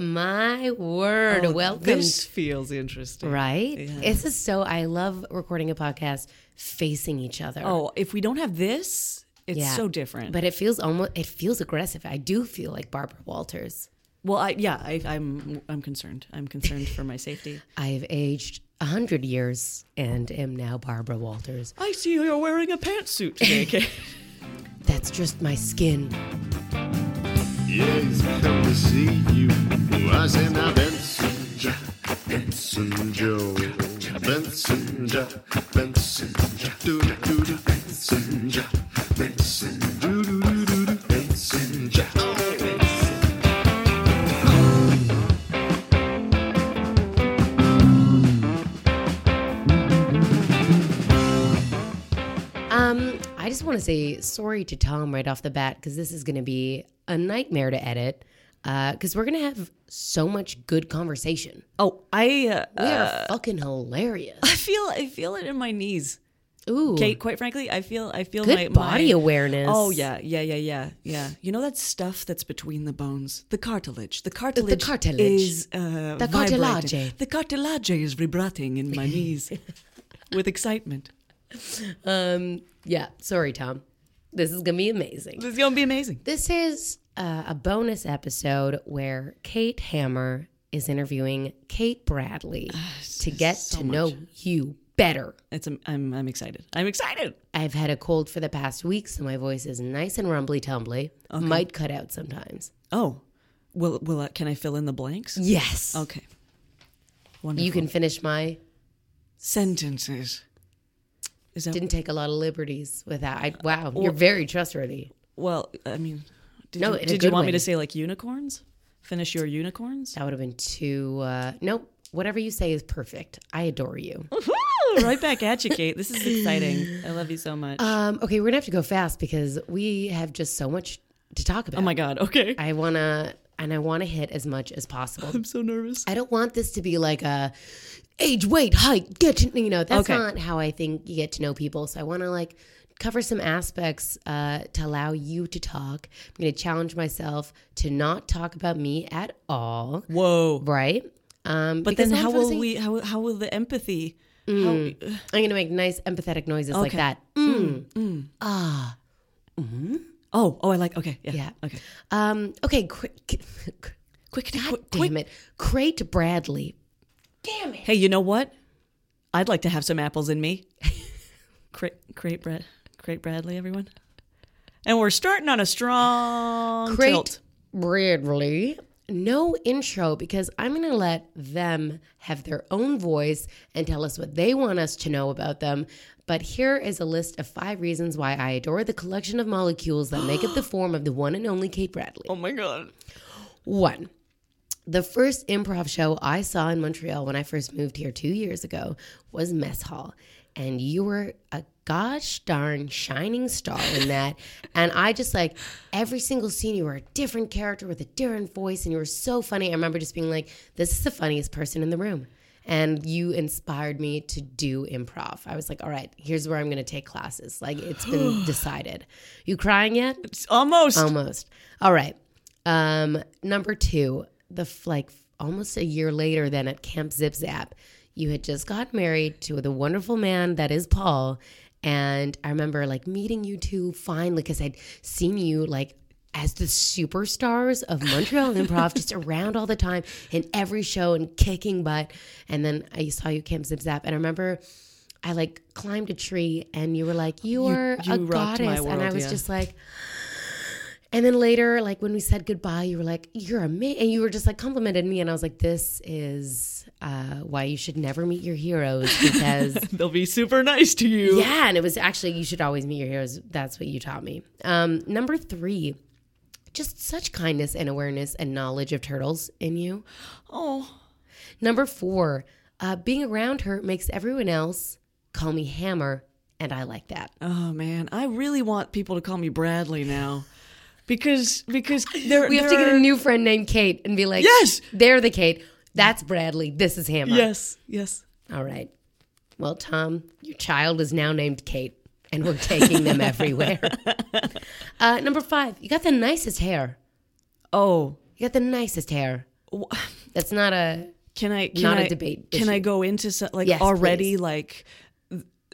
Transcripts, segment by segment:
my word. Oh, Welcome. This feels interesting. right? Yeah. This is so, I love recording a podcast facing each other. Oh, if we don't have this, it's Yeah. so different. But it feels almost, it feels aggressive. I do feel like Barbara Walters. well, I, yeah, I, I'm I'm concerned. I'm concerned for my safety. I've aged a hundred years and am now Barbara Walters. I see you're wearing a pantsuit today, Kate. That's just my skin. Yeah, he's come to see you. Was in a Benson, Jack, Benson Joe, Benson, Jack, Benson, Jack, doo doo doo doo, Benson, Jack, Benson, doo doo doo doo doo, Benson, Jack. Just want to say sorry to Tom right off the bat because this is going to be a nightmare to edit because we're going to have so much good conversation. oh, I uh, We are fucking hilarious. I feel I feel it in my knees. Ooh, Kate, quite frankly, I feel I feel good my body my, awareness. Oh yeah, yeah, yeah, yeah, yeah. You know that stuff that's between the bones, the cartilage. The cartilage, cartilage. is uh, The vibrating. cartilage. The cartilage is vibrating in my knees with excitement. Um, yeah. Sorry, Tom. This is gonna be amazing. This is gonna be amazing. This is uh, a bonus episode where Kate Hammer is interviewing Kate Bradley to get to know you better. It's um, I'm I'm excited. I'm excited. I've had a cold for the past week, so my voice is nice and rumbly tumbly. Might cut out sometimes. Oh, will will uh, can I fill in the blanks? Yes. Okay. Wonderful. You can finish my. sentences. Is that Didn't take a lot of liberties with that. I, wow, you're very trustworthy. well? I mean, did No, you, did you want way. me to say like unicorns? Finish your unicorns. That would have been too. Uh, nope. Whatever you say is perfect. I adore you. right back at you, Kate. This is exciting. I love you so much. Um, okay, we're gonna have to go fast because we have just so much to talk about. oh my god. Okay. I wanna and I wanna hit as much as possible. I'm so nervous. I don't want this to be like a age, weight, height, get to you know, that's Okay. not how I think you get to know people. So I wanna like cover some aspects uh, to allow you to talk. I'm gonna challenge myself to not talk about me at all. Whoa. Right? Um, But then how will we? How how will the empathy? Mm. How, I'm gonna make nice empathetic noises like that. Mm. Ah. oh oh I like. Okay. Yeah. Yeah. Okay. Um, okay, quick. Quick. God quick, damn quick. it. Crate Bradley. Damn it. Hey, you know what? I'd like to have some apples in me. Crate, crate, Brad, crate Bradley, everyone. And we're starting on a strong Crate tilt. Bradley. No intro because I'm going to let them have their own voice and tell us what they want us to know about them. But here is a list of five reasons why I adore the collection of molecules that make up the form of the one and only Kate Bradley. Oh my god. One, the first improv show I saw in Montreal when I first moved here two years ago was Mess Hall. And you were a gosh darn shining star in that. and I just like every single scene, you were a different character with a different voice, and you were so funny. I remember just being like, this is the funniest person in the room. And you inspired me to do improv. I was like, all right, here's where I'm going to take classes. Like, it's been decided. You crying yet? It's almost. Almost. All right. Um, number two, the like almost a year later than at Camp Zip Zap, you had just got married to the wonderful man that is Paul. And I remember like meeting you two finally because I'd seen you like as the superstars of Montreal Improv, just around all the time in every show and kicking butt. And then I saw you Camp Zip Zap, and I remember I like climbed a tree, and you were like, "You, are you a rocked my goddess," and I was yeah. just like. And then later, like when we said goodbye, you were like, "You're amazing," and you were just like complimented me, and I was like, "This is uh, why you should never meet your heroes because They'll be super nice to you. yeah." And it was actually you should always meet your heroes. That's what you taught me. Um, number three, just such kindness and awareness and knowledge of turtles in you. Oh. Number four, uh, being around her makes everyone else call me Hammer, and I like that. Oh man, I really want people to call me Bradley now, because because We have to get a new friend named Kate and be like, Yes! they're the Kate. That's Bradley. This is Hammer. Yes, yes. All right. Well, Tom, your child is now named Kate, and we're taking them everywhere. Uh, number five, you got the nicest hair. Oh, You got the nicest hair. That's not a. Can I? Can Not a I, debate Can issue. I go into like Yes, already please. like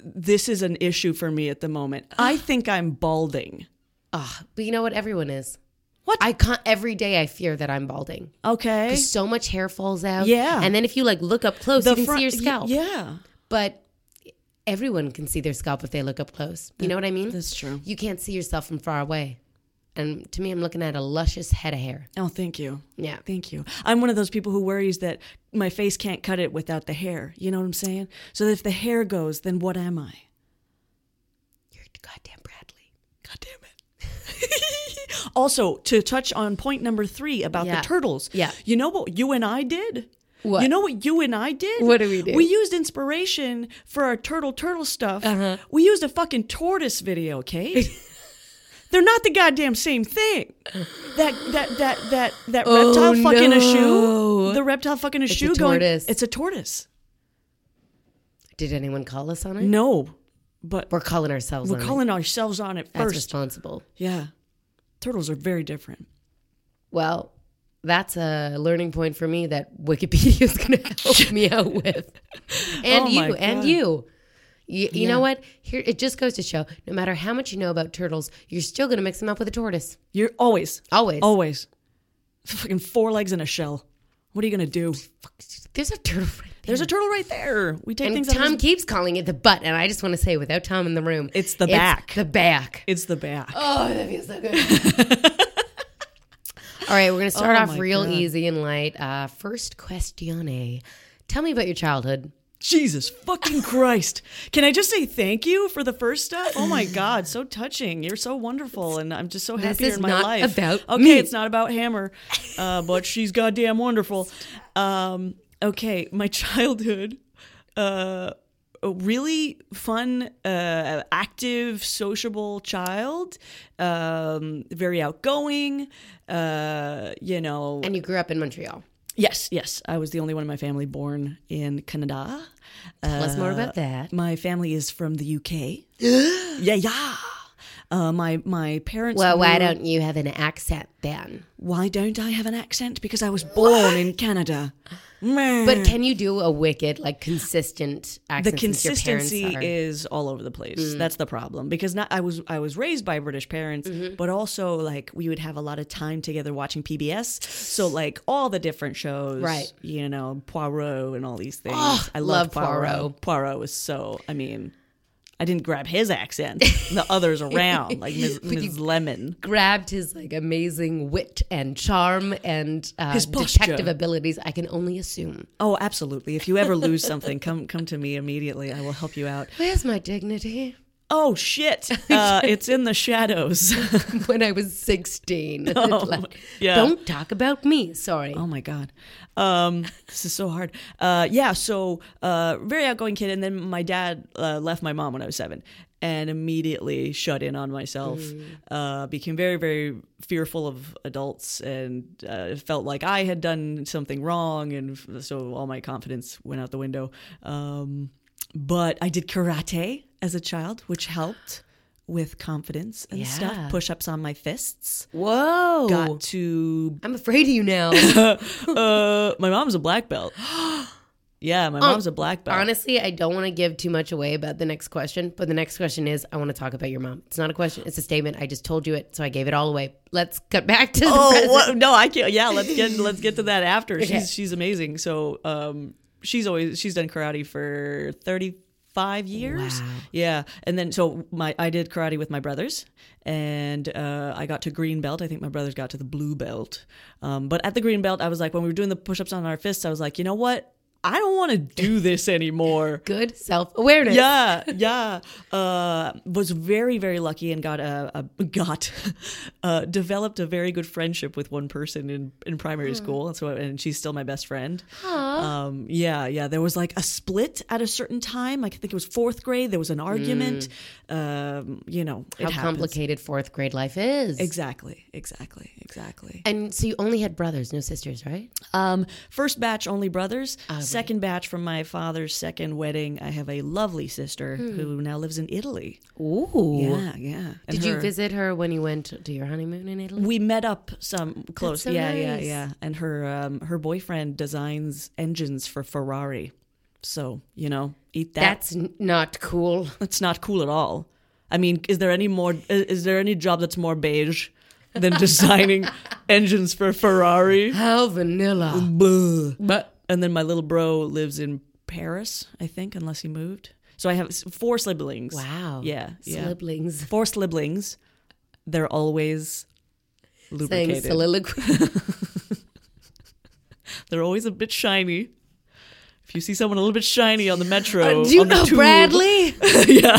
this is an issue for me at the moment. I think I'm balding. Ah, but you know what? Everyone is. What? I can't. Every day I fear that I'm balding. Okay. 'Cause So much hair falls out. Yeah. And then if you like look up close, you can see your y- scalp. Yeah. But everyone can see their scalp if they look up close. You know what I mean? That's true. You can't see yourself from far away. And to me, I'm looking at a luscious head of hair. Oh, thank you. Yeah. Thank you. I'm one of those people who worries that my face can't cut it without the hair. You know what I'm saying? So if the hair goes, then what am I? You're goddamn Bradley. God damn it. also, to touch on point number three about Yeah. the turtles. Yeah. You know what you and I did? What? You know what you and I did? What did we do? We used inspiration for our turtle turtle stuff. Uh-huh. We used a fucking tortoise video, Kate. They're not the goddamn same thing. That that that that that reptile fucking a shoe. Oh. The reptile fucking a a shoe going. tortoise. It's a tortoise. Did anyone call us on it? No, but We're calling ourselves we're on calling ourselves on it it. That's responsible. Yeah, turtles are very different. Well, that's a learning point for me that Wikipedia is going to help me out with. And Oh you, and you. You, you Yeah. know what? Here, it just goes to show no matter how much you know about turtles, you're still going to mix them up with a tortoise. You're always, Always. always, fucking four legs and a shell. What are you gonna do? There's a turtle. There's a turtle right there. We take And things. out Tom of keeps calling it the butt, and I just want to say, without Tom in the room, It's the back. The back. It's the back. Oh, that feels so good. All right, we're gonna start Oh off real God. easy and light. Uh, first question: Tell me about your childhood. Jesus fucking Christ! Can I just say thank you for the first stuff? Oh my God, so touching. You're so wonderful, and I'm just so happy is in my not life. about okay, me. it's not about Hammer, uh, but she's goddamn wonderful. Um, okay, my childhood. Uh, a really fun, uh, active, sociable child. Um, very outgoing. Uh, you know, And you grew up in Montreal. Yes, yes. I was the only one in my family born in Canada. Tell us more about that. My family is from the UK. yeah, yeah. Uh, my my parents. Well, why were- don't you have an accent then? Why don't I have an accent? Because I was born in Canada. But can you do a wicked, like consistent the accent? parents consistency is all over the place. Mm. That's the problem because not I was I was raised by British parents, Mm-hmm. but also like we would have a lot of time together watching PBS. So like all the different shows, Right. You know, Poirot and all these things. Oh, I love. Poirot. Poirot was so. I mean, I didn't grab his accent. the others around, like Ms. Ms. Lemon. grabbed his like amazing wit and charm and uh, His posture. detective abilities. I can only assume. Oh, absolutely. If you ever lose something, come come to me immediately. I will help you out. Where's my dignity? Oh shit! Uh, it's in the shadows. when I was 16. Oh, Like, yeah. Don't talk about me. Sorry. Oh my god, um, this is so hard. Uh, yeah, so uh, very outgoing kid, and then my dad uh, left my mom when I was seven, and immediately shut in on myself. Uh, became very very fearful of adults, and uh, felt like I had done something wrong, and so all my confidence went out the window. Um, but I did karate as a child, which helped. With confidence and Yeah. stuff, push ups on my fists. Whoa. Got to I'm afraid of you now. uh, my mom's a black belt. yeah, my mom's a black belt. Honestly, I don't want to give too much away about the next question, but the next question is I want to talk about your mom. It's not a question, it's a statement. I just told you it, so I gave it all away. Let's cut back to oh what? no, I can't. Yeah, let's get let's get to that after. Okay. She's she's amazing. So um, she's always she's done karate for thirty five years. Wow. Yeah, and then so my I did karate with my brothers, and uh, I got to green belt. I think my brothers got to the blue belt. Um, but at the green belt, I was like, when we were doing the push ups on our fists, I was like, you know what? I don't want to do this anymore. Good self awareness. yeah yeah. Uh was very very lucky and got a, a got uh developed a very good friendship with one person in in primary school. And so and she's still my best friend. Um yeah yeah. There was like a split at a certain time. I think it was fourth grade. There was an argument. Um you know How happens. complicated fourth grade life is. exactly exactly exactly. And so you only had brothers, no sisters, right? um first batch only brothers. Ah, second batch from my father's second wedding. I have a lovely sister Hmm. who now lives in Italy. Ooh. Yeah, yeah. And Did you visit her when you went to your honeymoon in Italy? We met up some close. so yeah, yeah, nice. yeah. And her um, her boyfriend designs engines for Ferrari. So, you know, eat that. That's not cool. That's not cool at all. I mean, is there any more is, is there any job that's more beige than designing engines for Ferrari? How vanilla. But And then my little bro lives in Paris, I think, unless he moved. So I have four siblings. wow. Yeah, yeah. Siblings Four siblings. They're always lubricated. saying soliloquy. They're always a bit shiny. If you see someone a little bit shiny on the metro, Uh, Do you know tube- Bradley? yeah.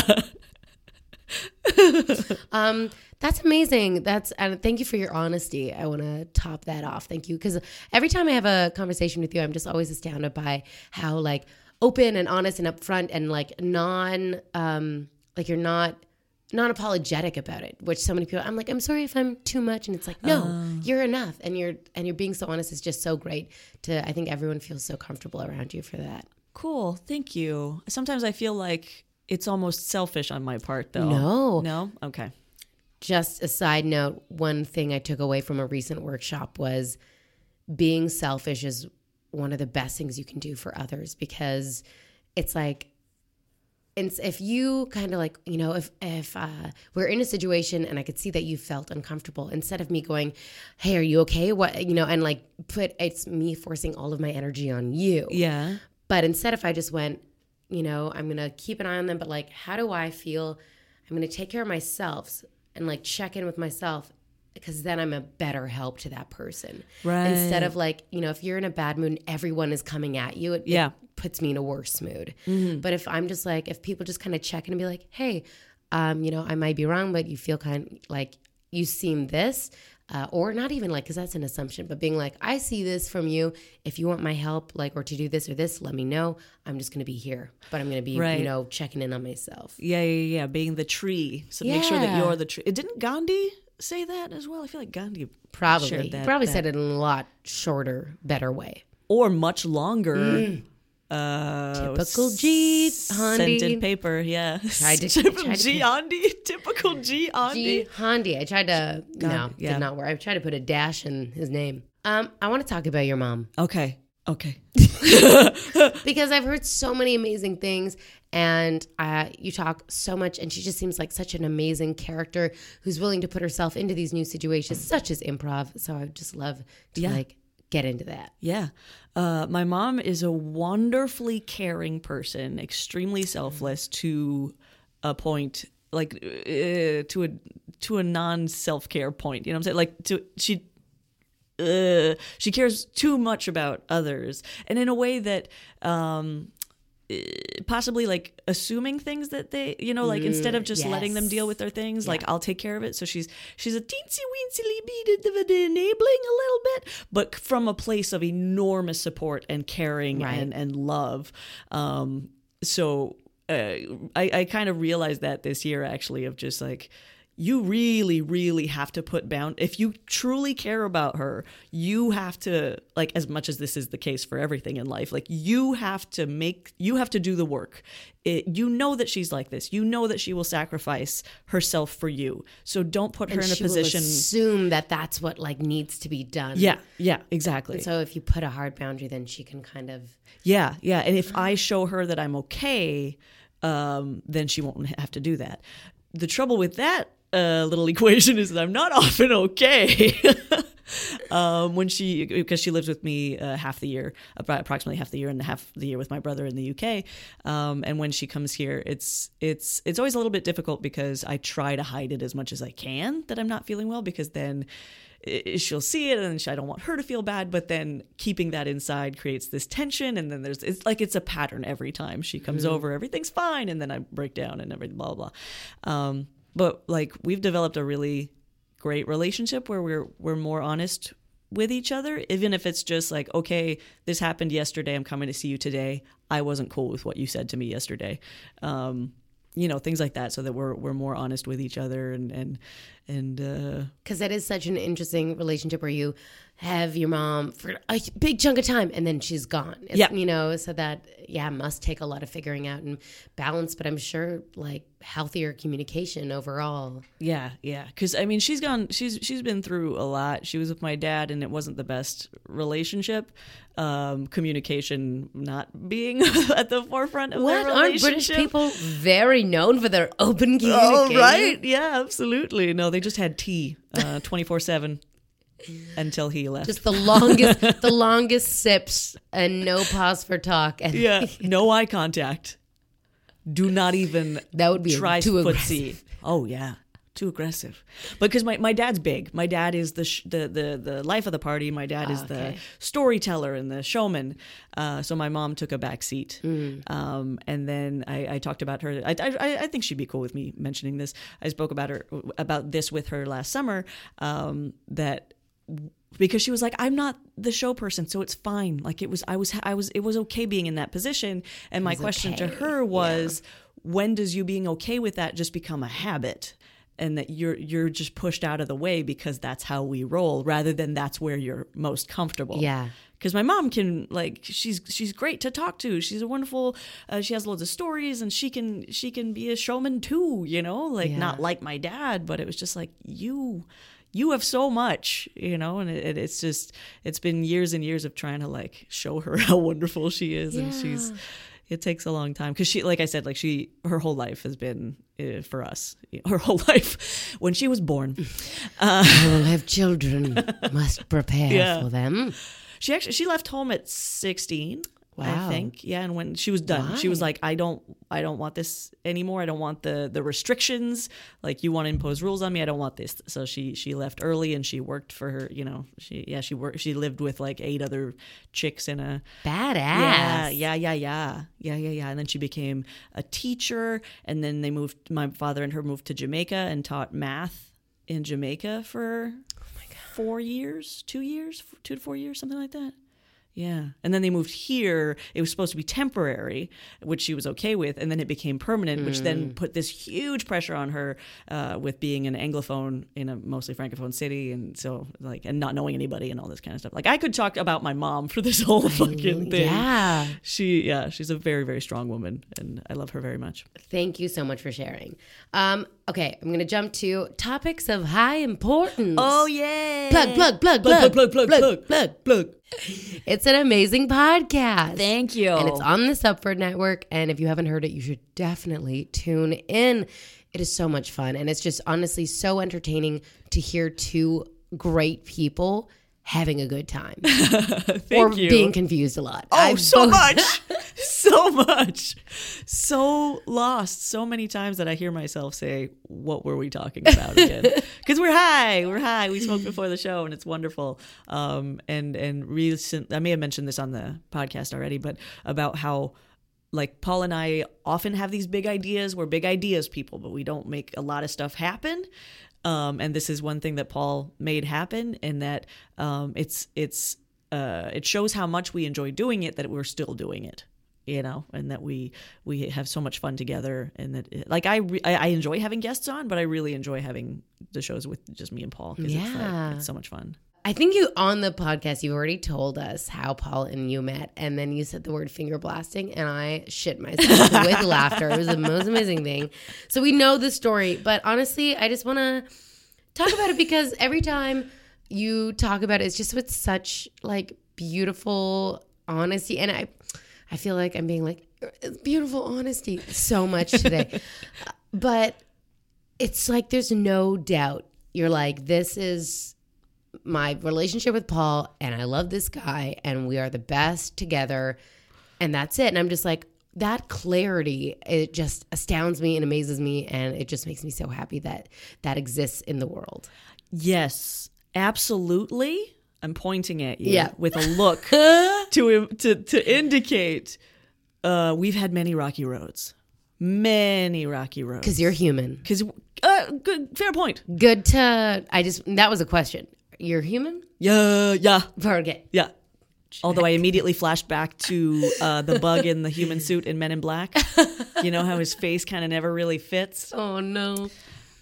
Um, that's amazing. That's and thank you for your honesty. I want to top that off. Thank you because every time I have a conversation with you, I'm just always astounded by how like open and honest and upfront and like non um like you're not non apologetic about it. Which so many people, I'm like, I'm sorry if I'm too much, and it's like, no, you're enough, and you're and you're being so honest is just so great. To I think everyone feels so comfortable around you for that. Cool. Thank you. Sometimes I feel like it's almost selfish on my part, though. No. No? Okay. Just a side note one thing i took away from a recent workshop was being selfish is one of the best things you can do for others because it's like it's, if you kind of like you know if if uh, we're in a situation and i could see that you felt uncomfortable instead of me going hey are you okay what you know and like put it's me forcing all of my energy on you Yeah. but instead, if I just went, you know, I'm gonna keep an eye on them, but like, how do I feel? I'm gonna take care of myself and like check in with myself because then I'm a better help to that person. Right. Instead of like, you know, if you're in a bad mood and everyone is coming at you, it, it Yeah. puts me in a worse mood. But if I'm just like, if people just kind of check in and be like, hey, um, you know, I might be wrong, but you feel kind of like you seem this. Uh, or not even like, because that's an assumption, but being like, I see this from you. If you want my help, like, or to do this or this, let me know. I'm just going to be here, but I'm going to be, Right. you know, checking in on myself. Yeah, yeah, yeah. Being the tree. So make sure that you're the tree. Didn't Gandhi say that as well? I feel like Gandhi Probably. that. probably that- said it in a lot shorter, better way. Or much longer. Uh. Typical G, Gandhi. Scented paper, yeah. Tried to- Typical tried G put- Typical G G. Andy. Handy. I tried to, no, yeah. did not work. I tried to put a dash in his name. Um, I want to talk about your mom. Okay. Okay. because I've heard so many amazing things, and uh, you talk so much, and she just seems like such an amazing character who's willing to put herself into these new situations, such as improv. So I would just love to Yeah. like get into that. Yeah. Uh, my mom is a wonderfully caring person, extremely selfless to a point, like uh, to a to a non self care point. You know what I'm saying? Like to she. Uh, she cares too much about others, and in a way that um, possibly like assuming things that they, you know, like instead of just letting them deal with their things, like I'll take care of it. So she's she's a teensy weensy little bit enabling a little bit, but from a place of enormous support and caring Right. and and love. Um, so uh, I I kind of realized that this year actually of just like you really really have to put bound if you truly care about her you have to like as much as this is the case for everything in life like you have to make you have to do the work it, you know that she's like this you know that she will sacrifice herself for you so don't put her And in a position assume that that's what like needs to be done. yeah yeah exactly So if you put a hard boundary, then she can kind of Yeah, yeah. And if I show her that I'm okay, um, then she won't have to do that. The trouble with that uh, little equation is that I'm not often okay. um, when she, because she lives with me uh, half the year, approximately half the year, and half the year with my brother in the UK. Um, and when she comes here, it's it's it's always a little bit difficult because I try to hide it as much as I can that I'm not feeling well, because then she'll see it and I don't want her to feel bad, but then keeping that inside creates this tension. And then there's, it's like it's a pattern every time she comes over, everything's fine. And then I break down and everything, blah, blah, blah. Um, but like we've developed a really great relationship where we're, we're more honest with each other, even if it's just like, okay, this happened yesterday. I'm coming to see you today. I wasn't cool with what you said to me yesterday. Um, you know things like that so that we're we're more honest with each other and and and uh Because that is such an interesting relationship where you have your mom for a big chunk of time and then she's gone. It's- Yeah. You know, so that, yeah, must take a lot of figuring out and balance, but I'm sure like healthier communication overall. Yeah, yeah. Because I mean, she's gone. She's she's been through a lot. She was with my dad, and it wasn't the best relationship. Um, communication not being at the forefront of What their aren't British people very known for their open communication? Oh right, yeah, absolutely. No, they just had tea twenty four seven until he left. Just the longest, the longest sips and no pause for talk. And yeah, no eye contact. Do not even That would be try too footsie. Oh yeah, too aggressive. Because my, my dad's big. My dad is the, sh- the the the life of the party. My dad is the storyteller and the showman. Uh, so my mom took a back seat. Mm. Um, and then I, I talked about her. I, I I think she'd be cool with me mentioning this. I spoke about her about this with her last summer. Um, that because she was like i'm not the show person so it's fine. Like it was i was i was it was okay being in that position. And my question to her was when does you being okay with that just become a habit? And that you're you're just pushed out of the way because that's how we roll rather than that's where you're most comfortable? Yeah. because my mom can like she's she's great to talk to. She's a wonderful uh, she has loads of stories and she can she can be a showman too you know? Like Yeah. not like my dad but it was just like you you have so much you know and it, it's just it's been years and years of trying to like show her how wonderful she is and she's it takes a long time because she like i said like she her whole life has been uh, for us her whole life when she was born I will have children. Must prepare Yeah. for them. She actually she left home at 16. Wow. I think. Yeah, and when she was done, she was like I don't I don't want this anymore. I don't want the the restrictions like you want to impose rules on me. I don't want this. So she she left early and she worked for her, you know, she yeah, she worked she lived with like eight other chicks in a Badass. yeah, yeah, yeah, yeah, yeah, yeah, yeah. And then she became a teacher, and then they moved. My father and her moved to Jamaica and taught math in Jamaica for four years, two years, two to four years, something like that. Yeah. And then they moved here. It was supposed to be temporary, which she was okay with. And then it became permanent, which then put this huge pressure on her uh, with being an Anglophone in a mostly Francophone city. And so, like, and not knowing anybody and all this kind of stuff. Like, I could talk about my mom for this whole fucking thing. Yeah. She, yeah, she's a very, very strong woman. And I love her very much. Thank you so much for sharing. Um, okay, I'm going to jump to topics of high importance. Oh, yeah. plug, plug, plug, plug, plug, plug, plug, plug, plug. plug. It's an amazing podcast. Thank you. And it's on the Subford Network. And if you haven't heard it, you should definitely tune in. It is so much fun. And it's just honestly so entertaining to hear two great people having a good time Thank or you. being confused a lot. Oh, I've so both- much. so much. So lost so many times that I hear myself say, What were we talking about again? Because we're high. We're high. We smoked before the show and it's wonderful. Um, and, and recent, I may have mentioned this on the podcast already, but about how like Paul and I often have these big ideas. We're big ideas people, but we don't make a lot of stuff happen. Um, and this is one thing that Paul made happen, in that um, it's it's uh, it shows how much we enjoy doing it that we're still doing it, you know, and that we we have so much fun together, and that it, like I, re- I enjoy having guests on, but I really enjoy having the shows with just me and Paul because it's, Yeah. like, it's so much fun. I think you on the podcast you already told us how Paul and you met, and then you said the word finger blasting, and I shit myself with laughter. It was the most amazing thing. So we know the story, but honestly, I just want to talk about it because every time you talk about it, it's just with such like beautiful honesty, and I, I feel like I'm being like beautiful honesty so much today, but it's like there's no doubt. You're like this is my relationship with Paul and I love this guy and we are the best together and that's it. And I'm just like that clarity it just astounds me and amazes me and it just makes me so happy that that exists in the world. Yes, absolutely. I'm pointing at you Yeah. with a look to to to indicate uh, we've had many rocky roads, many rocky roads. Cuz you're human. Because uh, good, fair point. Good to I just that was a question. You're human? Yeah, yeah, Forget. yeah. Although I immediately flashed back to uh, the bug in the human suit in Men in Black. You know how his face kind of never really fits. Oh no.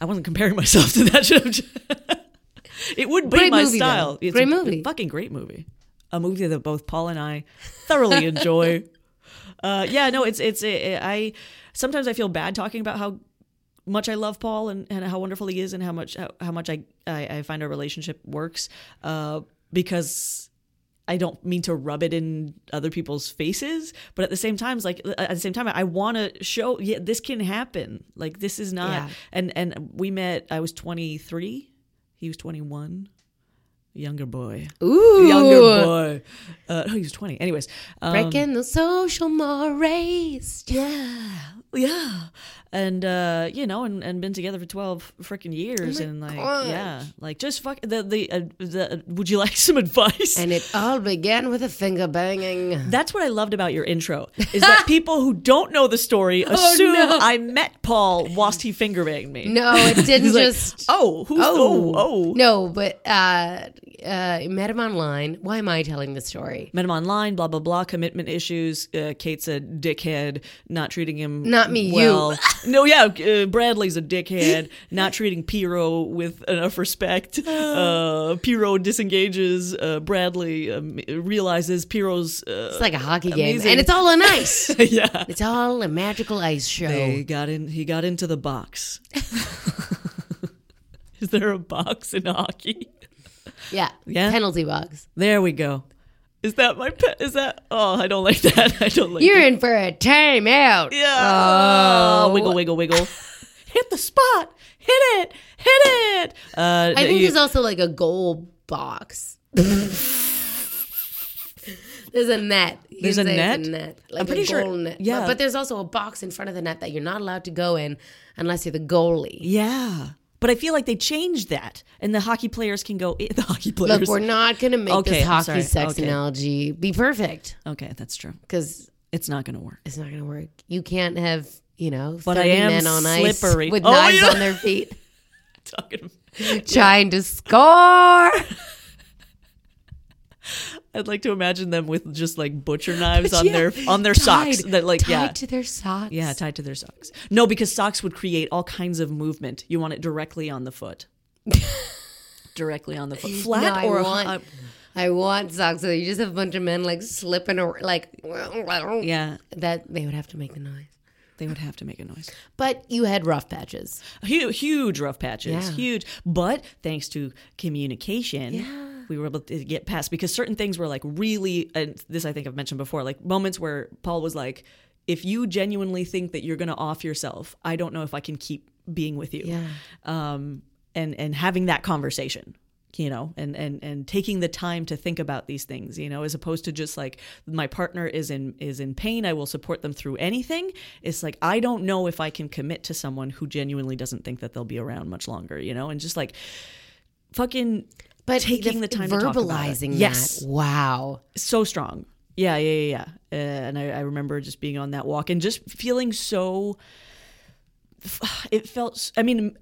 I wasn't comparing myself to that it would be Great my movie, though. style. It's Great a movie. fucking great movie. A movie that both Paul and I thoroughly enjoy. uh, yeah, no, it's it's it, I sometimes I feel bad talking about how much I love Paul and, and how wonderful he is and how much how, how much I, I I find our relationship works uh, because I don't mean to rub it in other people's faces, but at the same time, like at the same time, I want to show, yeah, this can happen. Like this is not, Yeah. and and we met. I was twenty three, he was twenty one, younger boy, Ooh. younger boy. Uh, oh, he was twenty. Anyways, um, Breaking the social mores. yeah, yeah, and uh, you know, and, and been together for twelve freaking years, and like, yeah, like just fuck the the uh, the. Would you like some advice? And it all began with a finger banging. That's what I loved about your intro is that people who don't know the story assume no. I met Paul whilst he finger banged me. No, it didn't He's like, just. oh, who's oh oh. No, but uh, uh, met him online. Why am I telling the story? Met him online, blah blah blah. Commitment issues. Uh, Kate's a dickhead, not treating him. Not me, you. No, yeah, uh, Bradley's a dickhead, not treating Piro with enough respect. Uh, Piro disengages. Uh, Bradley um, realizes Piro's. Uh, It's like a hockey game, and it's all on ice. yeah. it's all a magical ice show. They got in. He got into the box. Is there a box in hockey? Yeah, Yeah? penalty box. There we go. Is that my pet? Is that? Oh, I don't like that. I don't like. You're it. in for a timeout. Yeah. Oh. wiggle, wiggle, wiggle. Hit the spot. Hit it. Hit it. Uh, I think you- there's also like a goal box. there's a net. You There's a net? it's net. Like I'm pretty a sure- Net. yeah. But, but there's also a box in front of the net that you're not allowed to go in unless you're the goalie. yeah. But I feel like they changed that, and the hockey players can go. The hockey players. Look, we're not going to make Okay, this hockey sorry. sex Okay. analogy be perfect okay, that's true. because It's not going to work. it's not going to work. You can't have, you know, But 30 I am men on ice with Oh, knives yeah. on their feet Talking. trying to score. I'd like to imagine them with just like butcher knives But on yeah, their on their tied- socks that like tied yeah to their socks. yeah tied to their socks. No, because socks would create all kinds of movement. You want it directly on the foot. directly on the foot, flat No, I or a- want- uh, I want socks. So you just have a bunch of men like slipping or like yeah. that they would have to make the noise. They would have to make a noise. But you had rough patches. Huge, huge rough patches, Yeah. huge. But thanks to communication, we were able to get past because certain things were like really, and this I think I've mentioned before, like moments where Paul was like, "If you genuinely think that you're going to off yourself, I don't know if I can keep being with you." Yeah. Um, and and having that conversation. You know, and, and and taking the time to think about these things, you know, as opposed to just like my partner is in is in pain, I will support them through anything. It's like I don't know if I can commit to someone who genuinely doesn't think that they'll be around much longer, you know, and just like fucking But taking the, time to talk about verbalizing Yes. Wow. so strong. Yeah, yeah, yeah, yeah. Uh, and I, I remember just being on that walk and just feeling so. It felt. I mean,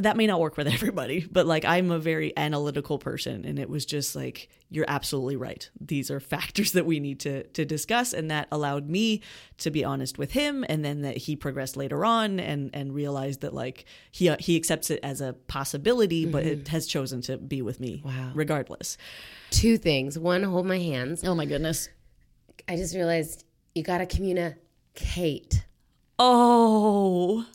that may not work with everybody, but like I'm a very analytical person, and it was just like you're absolutely right. These are factors that we need to to discuss, and that allowed me to be honest with him, and then that he progressed later on and and realized that like he uh, he accepts it as a possibility, but it mm-hmm. has chosen to be with me Wow. regardless. Two things. One, hold my hands. Oh my goodness. I just realized you got to communicate. Oh,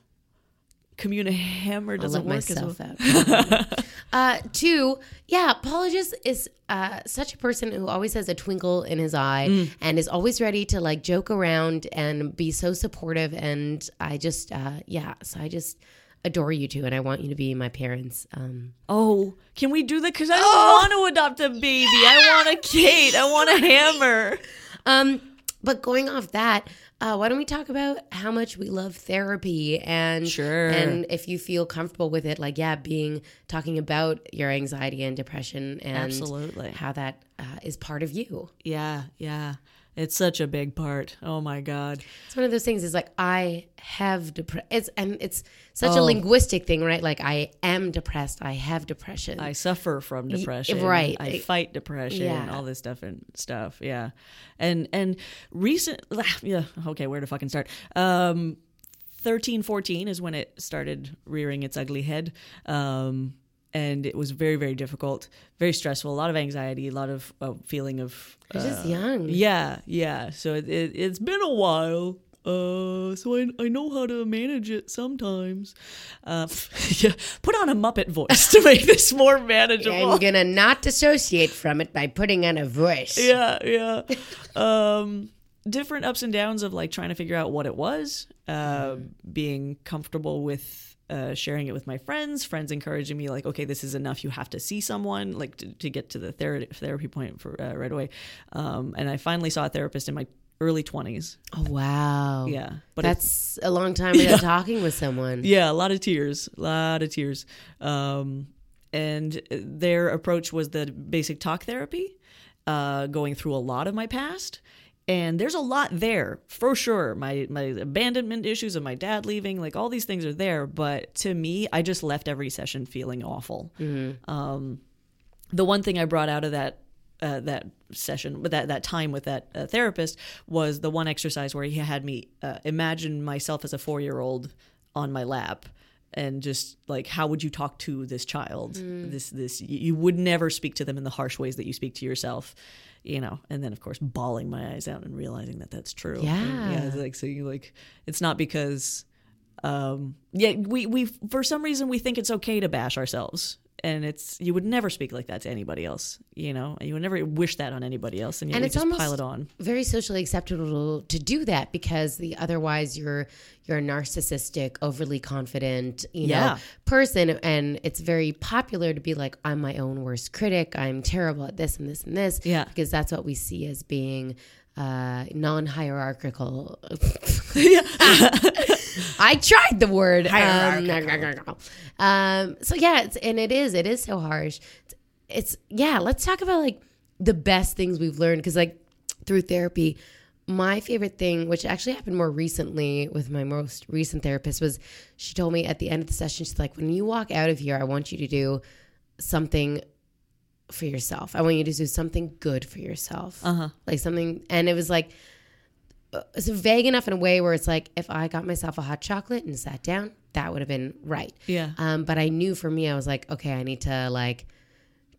Communa Hammer doesn't work as well. uh, two, yeah, Paul just is uh, such a person who always has a twinkle in his eye Mm. and is always ready to like joke around and be so supportive. And I just, uh, yeah, so I just adore you two, and I want you to be my parents. Um, Oh, can we do that? Because I don't want to adopt a baby. I want a Kate. I want a Hammer. Um, but going off that, uh, why don't we talk about how much we love therapy and Sure. and if you feel comfortable with it, like yeah, being talking about your anxiety and depression and Absolutely. how that uh, is part of you. Yeah, yeah. It's such a big part. Oh my god. It's one of those things. Is like I have depression. It's and it's such a Oh. linguistic thing, right? Like I am depressed. I have depression. I suffer from depression. right. I fight depression. Yeah. All this stuff and stuff. Yeah. And and recent. Yeah. Okay. Where to fucking start? Um, 13, 14 is when it started rearing its ugly head. Um, and it was very, very difficult, very stressful, a lot of anxiety, a lot of uh, feeling of. You're just uh, young. Yeah, yeah. So it, it, it's been a while. Uh, so I, I know how to manage it sometimes. Uh, yeah, put on a Muppet voice to make this more manageable. I'm gonna not dissociate from it by putting on a voice. yeah, yeah. um, different ups and downs of like trying to figure out what it was, uh, being comfortable with uh, sharing it with my friends, friends encouraging me like, okay, this is enough. You have to see someone like to, to get to the ther- therapy point for uh, right away. Um, and I finally saw a therapist in my early twenties. Oh wow. Yeah, but that's a long time without talking with someone. yeah, a lot of tears, a lot of tears. Um, and their approach was the basic talk therapy, uh, going through a lot of my past. And there's a lot there for sure. My my abandonment issues and my dad leaving, like all these things are there. But to me, I just left every session feeling awful. Um, the one thing I brought out of that uh, that session, with that that time with that uh, therapist, was the one exercise where he had me uh, imagine myself as a four year old on my lap, and just like how would you talk to this child? This this you you would never speak to them in the harsh ways that you speak to yourself. You know, and then of course bawling my eyes out and realizing that that's true. And, Yeah. yeah. it's Like so, you like it's not because um yeah we we for some reason we think it's okay to bash ourselves and it's you would never speak like that to anybody else you know you would never wish that on anybody else and, And it's just almost- pile it on Very socially acceptable to do that because the otherwise you're you're a narcissistic, overly confident, you know, person and it's very popular to be like I'm my own worst critic. I'm terrible at this and this and this Yeah. because that's what we see as being uh, non-hierarchical. I tried the word um, um, so yeah, it's, and it is it is so harsh. It's, it's yeah. Let's talk about like the best things we've learned because like through therapy, my favorite thing, which actually happened more recently with my most recent therapist, was she told me at the end of the session, she's like, when you walk out of here, I want you to do something for yourself. I want you to do something good for yourself. Uh-huh. Like something, and it was like, uh, it's vague enough in a way where it's like, if I got myself a hot chocolate and sat down, that would have been right. Yeah. Um, but I knew for me, I was like, okay, I need to like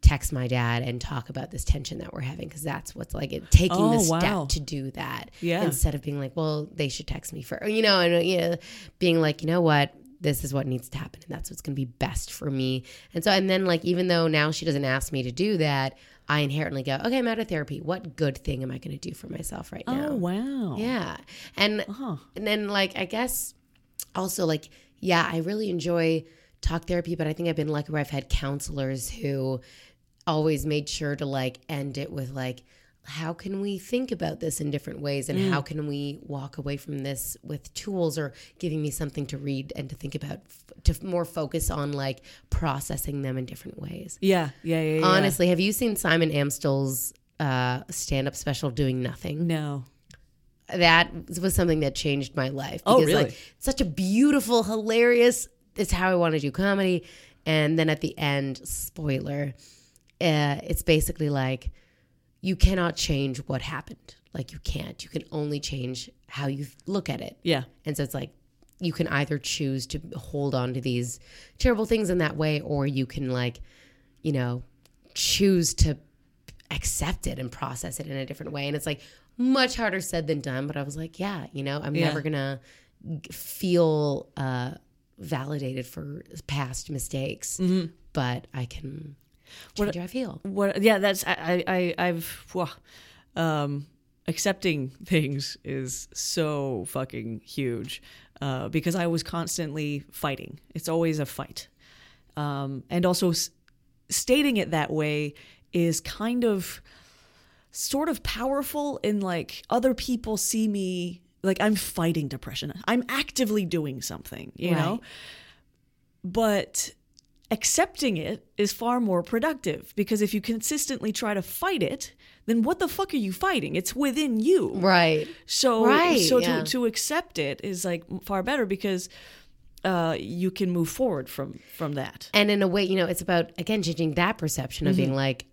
text my dad and talk about this tension that we're having because that's what's like it, taking Oh, the step to do that Yeah. instead of being like, well, they should text me for you know, and you know, being like, you know what, this is what needs to happen, and that's what's going to be best for me. And so, and then like, even though now she doesn't ask me to do that, I inherently go, okay, I'm out of therapy. What good thing am I going to do for myself right oh, now? oh wow Yeah. And and then like I guess also like yeah, I really enjoy talk therapy, but I think I've been lucky where I've had counselors who always made sure to like end it with like how can we think about this in different ways and how can we walk away from this with tools or giving me something to read and to think about to more focus on like processing them in different ways. yeah yeah yeah, yeah. Honestly, have you seen Simon Amstell's uh, stand-up special doing nothing? no that was something that changed my life. Oh, really? Like, such a beautiful, hilarious. It's how I want to do comedy. And then at the end, spoiler, uh, it's basically like you cannot change what happened. Like you can't. You can only change how you look at it. yeah And so it's like you can either choose to hold on to these terrible things in that way, or you can like, you know, choose to accept it and process it in a different way. And it's like much harder said than done. But I was like, yeah, you know, I'm Yeah. never gonna feel uh, validated for past mistakes, but I can change do I feel. what yeah that's i i i've whoa, um accepting things is so fucking huge uh because i was constantly fighting it's always a fight um and also s- stating it that way is kind of sort of powerful in like other people see me like I'm fighting depression. I'm actively doing something, you know? But accepting it is far more productive because if you consistently try to fight it, then what the fuck are you fighting? It's within you. Right. So Right, so yeah. to to accept it is like far better because uh, you can move forward from from that. And in a way, you know, it's about again changing that perception of Mm-hmm. being like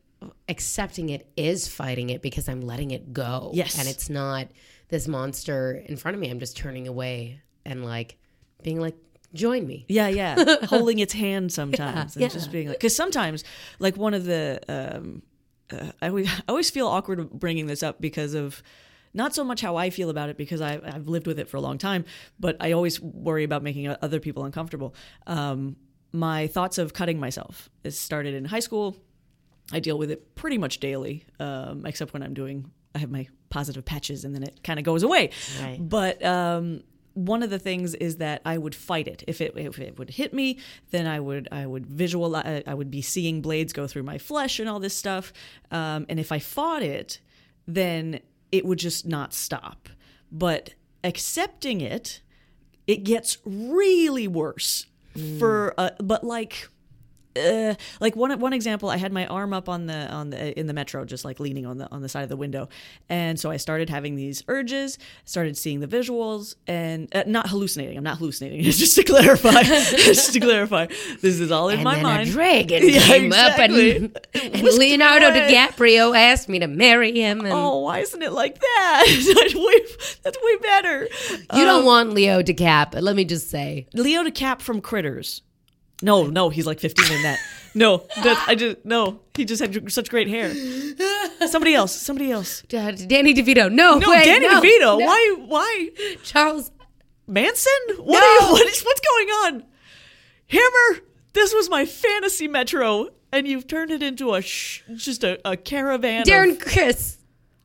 accepting it is fighting it because I'm letting it go. Yes. And it's not this monster in front of me. I'm just turning away and like being like, join me. Yeah, yeah. Holding its hand sometimes and yeah. just being like, because sometimes, like one of the, um, uh, I, always, I always feel awkward bringing this up because of not so much how I feel about it because I, I've lived with it for a long time, but I always worry about making other people uncomfortable. Um, my thoughts of cutting myself. It started in high school. I deal with it pretty much daily, um, except when I'm doing, I have my positive patches and then it kind of goes away. Right. But um, one of the things is that I would fight it. If it if it would hit me, then I would I would visualize. I would be seeing blades go through my flesh and all this stuff. Um, and if I fought it, then it would just not stop. But accepting it, it gets really worse. For uh, but like uh, like one one example, I had my arm up on the on the in the metro, just like leaning on the on the side of the window, and so I started having these urges, started seeing the visuals, and uh, not hallucinating. I'm not hallucinating. It's just to clarify. just to clarify, this is all in And my then mind. a dragon Yeah, came exactly. up and, and Leonardo away. DiCaprio asked me to marry him. And Oh, why isn't it like that? that's way that's way better. you don't want Leo DiCap, let me just say. Leo DeCap from Critters. No, no, he's like 15 in that. No, that, I just no. He just had such great hair. Somebody else. Somebody else. Uh, Danny DeVito. No, No, wait, Danny no, DeVito. no. Why? Why Charles. Manson? What No. you? What is? What's going on? Hammer. This was my fantasy metro, and you've turned it into a sh- just a, a caravan. Darren Of, Chris.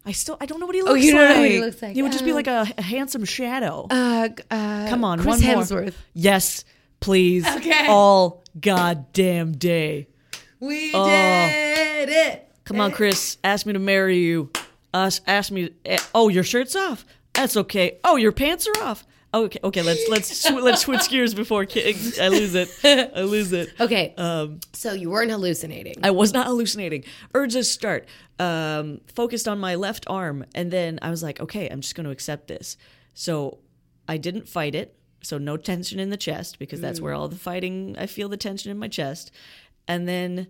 I still I don't know what he looks you don't like. know what he looks like. He would just be Um, like a, a handsome shadow. Uh, uh, Come on, Chris one more. Hemsworth. Yes, please. Okay. All goddamn day. We Oh. did it. Come on, Chris. Ask me to marry you. Us, ask me. eh, Oh, your shirt's off. That's okay. Oh, your pants are off. Okay, okay. Let's let's sw- let's switch gears before I lose it. I lose it. Okay, Um, so you weren't hallucinating. I was not hallucinating. Urges start. Um, focused on my left arm, and then I was like, okay, I'm just going to accept this. So I didn't fight it. So no tension in the chest because that's where all the fighting. I feel the tension in my chest, and then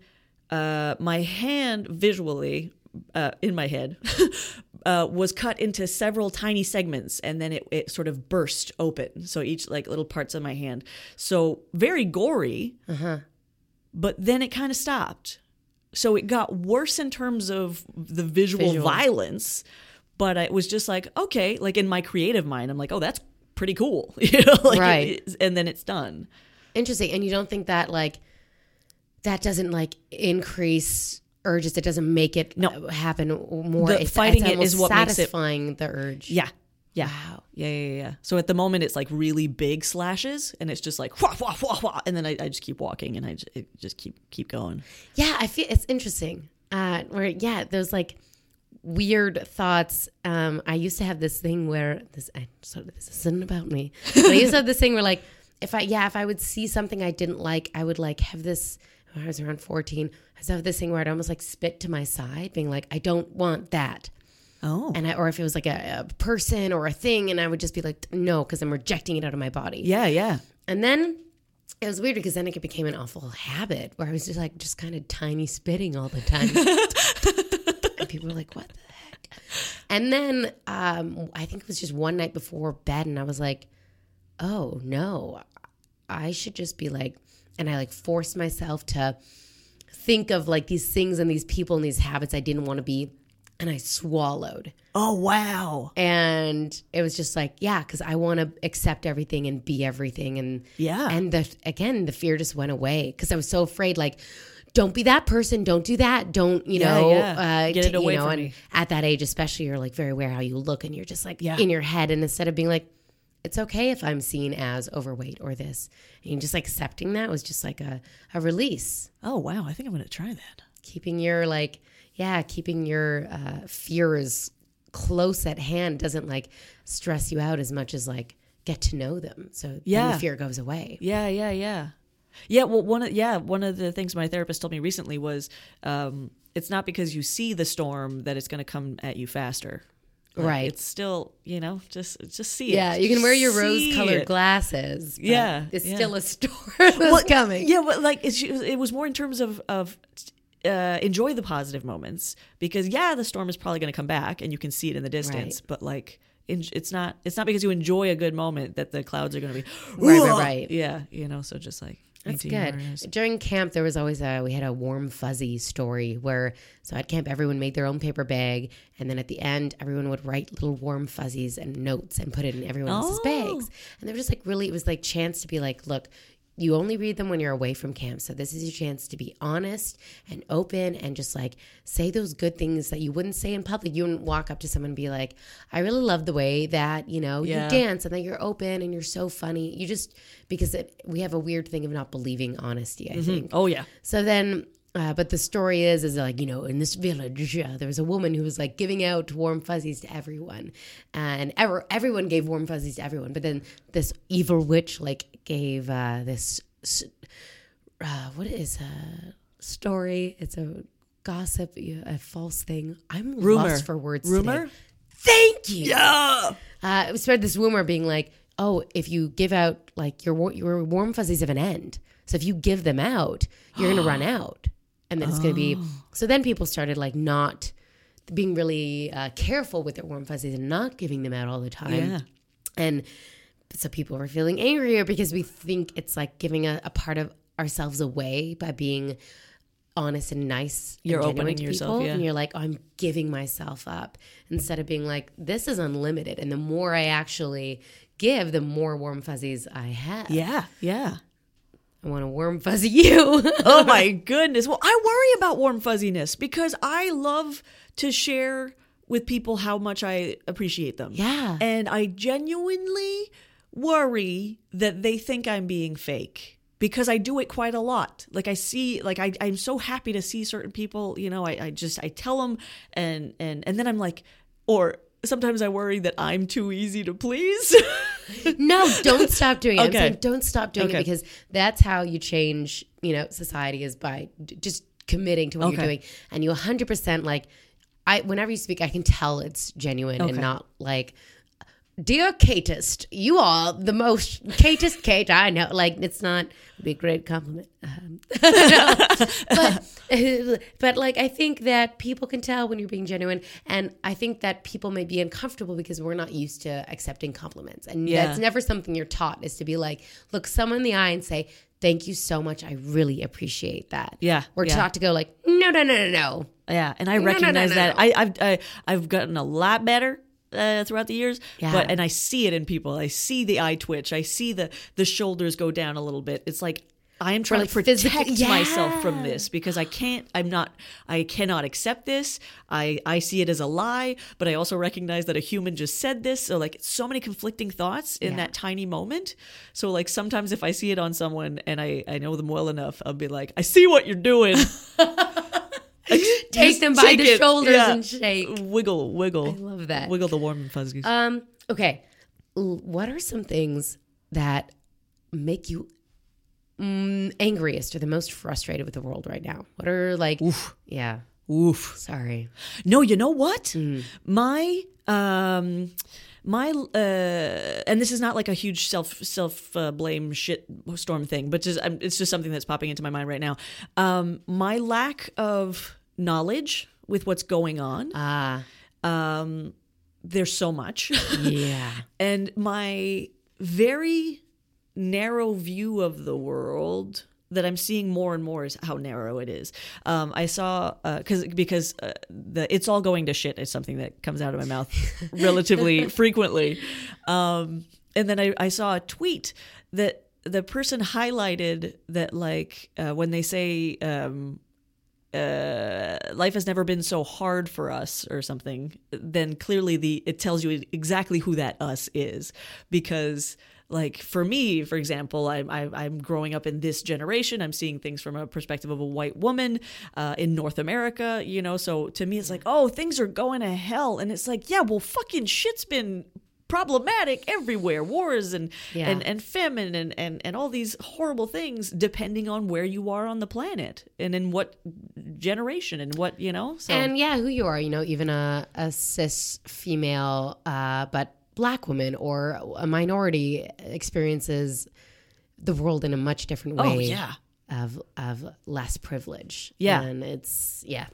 uh, my hand visually uh, in my head uh, was cut into several tiny segments, and then it, it sort of burst open. So each like little parts of my hand. So very gory but then it kind of stopped. So it got worse in terms of the visual, Visual. violence, but it was just like, okay, like in my creative mind, I'm like, oh, that's pretty cool. you know, like Right. is- and then it's done. Interesting. And you don't think that like that doesn't like increase urges? It doesn't make it No. uh, happen more. The It's- fighting it's it is what makes it- satisfying the urge. Yeah. Yeah. Wow. Yeah, yeah, yeah. So at the moment, it's like really big slashes, and it's just like wah wah wah wah, and then I, I just keep walking, and I just, it just keep keep going. Yeah, I feel it's interesting. Uh, where yeah, those like weird thoughts. Um, I used to have this thing where this. I, so this isn't about me. I used to have this thing where like if I yeah if I would see something I didn't like, I would like have this. When I was around fourteen, I used to have this thing where I'd almost like spit to my side, being like, I don't want that. Oh, And I, or if it was like a, a person or a thing, and I would just be like, no, because I'm rejecting it out of my body. yeah, yeah. And then it was weird because then it became an awful habit where I was just like, just kind of tiny spitting all the time. people were like, what the heck? And then um, I think it was just one night before bed, and I was like, oh no, I should just be like, and I like forced myself to think of like these things and these people and these habits I didn't want to be. And I swallowed. Oh wow. And it was just like, yeah, because I want to accept everything and be everything. And Yeah. and the again, the fear just went away because I was so afraid. Like, don't be that person. Don't do that. Don't you know? yeah. Uh, Get it away you know, from me. at that age, especially, you're like very aware how you look, and you're just like Yeah. in your head. And instead of being like, it's okay if I'm seen as overweight or this, and just like accepting that was just like a a release, Oh wow. I think I'm gonna try that. keeping your like yeah, keeping your uh, fears close at hand doesn't like stress you out as much as like get to know them. So Yeah. the fear goes away. Yeah, yeah, yeah. Yeah, well one of yeah, one of the things my therapist told me recently was um it's not because you see the storm that it's going to come at you faster. Like, Right. It's still, you know, just just see it. Yeah, you can wear your rose-colored glasses. Yeah, it's yeah. still a storm that's coming. Yeah, well, like it's, it was more in terms of of uh, enjoy the positive moments because yeah, the storm is probably going to come back and you can see it in the distance, but like it's not it's not because you enjoy a good moment that the clouds are going to be Right, right, right. Yeah, you know, so just like That's good. During camp, there was always a we had a warm fuzzy story where so at camp everyone made their own paper bag, and then at the end everyone would write little warm fuzzies and notes and put it in everyone else's Oh. bags, and they were just like really it was like chance to be like, look. You only read them when you're away from camp. So this is your chance to be honest and open and just like say those good things that you wouldn't say in public. You wouldn't walk up to someone and be like, I really love the way that, you know, Yeah. you dance and that you're open and you're so funny. You just because it, we have a weird thing of not believing honesty, I mm-hmm. think. Oh yeah. So then, uh, but the story is, is like you know, in this village, uh, there was a woman who was like giving out warm fuzzies to everyone, and ever everyone gave warm fuzzies to everyone. But then this evil witch like gave uh, this, uh, what is a story? It's a gossip, a false thing. I'm Rumor. lost for words. Rumor? today. Thank you Yeah. uh, it spread this rumor being like, oh, if you give out like your your warm fuzzies have an end, so if you give them out, you're gonna run out, and then it's gonna be. So then people started like not being really uh, careful with their warm fuzzies and not giving them out all the time, Yeah. and so people were feeling angrier because we think it's like giving a, a part of ourselves away by being honest and nice You're and opening to yourself, people yeah. and you're like oh, i'm giving myself up instead of being like this is unlimited and the more i actually give the more warm fuzzies i have Yeah. Yeah. I want to warm fuzzy you oh my goodness. Well, I worry about warm fuzziness because I love to share with people how much I appreciate them. Yeah. And I genuinely worry that they think I'm being fake because I do it quite a lot. Like I see, like I, I'm so happy to see certain people, you know, I, I just, I tell them and, and, and then I'm like, or sometimes I worry that I'm too easy to please. no don't stop doing it Okay. don't stop doing Okay. it because that's how you change you know society is by d- just committing to what you're doing and you 100% like i whenever you speak i can tell it's genuine and not like dear Katist, you are the most Katist Kate I know. Like it's not be a great compliment. Um, but but like I think that people can tell when you're being genuine, and I think that people may be uncomfortable because we're not used to accepting compliments, and Yeah. that's never something you're taught is to be like, look someone in the eye and say. Thank you so much. I really appreciate that. Yeah, We're yeah. taught to go like, no, no, no, no, no. Yeah, and I no, recognize no, that. no. I, I've I, I've gotten a lot better uh, throughout the years. Yeah. But and I see it in people. I see the eye twitch. I see the the shoulders go down a little bit. It's like I am trying like to protect physical- myself from this because I can't. I'm not. I cannot accept this. I I see it as a lie, but I also recognize that a human just said this. So like so many conflicting thoughts in Yeah. that tiny moment. So like sometimes if I see it on someone and I I know them well enough, I'll be like, I see what you're doing. Take Just them by the it. shoulders Yeah. and shake. Wiggle, wiggle. I love that. Wiggle the warm and fuzzies. Um, okay. What are some things that make you mm, angriest or the most frustrated with the world right now? What are like, Oof. yeah, Oof. sorry. No, you know what? Mm. My um my uh and this is not like a huge self self uh, blame shit storm thing, but just um, it's just something that's popping into my mind right now. Um my lack of knowledge with what's going on. Ah, Um there's so much. yeah. and my very narrow view of the world that I'm seeing more and more is how narrow it is. Um, I saw because because uh, the it's all going to shit is something that comes out of my mouth relatively frequently, um, and then I, I saw a tweet that the person highlighted that like uh, when they say um, uh, life has never been so hard for us or something then clearly the it tells you exactly who that us is because like for me for example I, I, i'm growing up in this generation. I'm seeing things from a perspective of a white woman uh, in north america you know? So to me it's like oh things are going to hell. And it's like yeah well fucking shit's been problematic everywhere. Wars and Yeah. and, and famine and, and and all these horrible things depending on where you are on the planet and in what generation and what you know? So and yeah, who you are, you know, even a, a cis female, uh, but black woman or a minority experiences the world in a much different way. oh yeah Of, of less privilege. Yeah. And it's, yeah.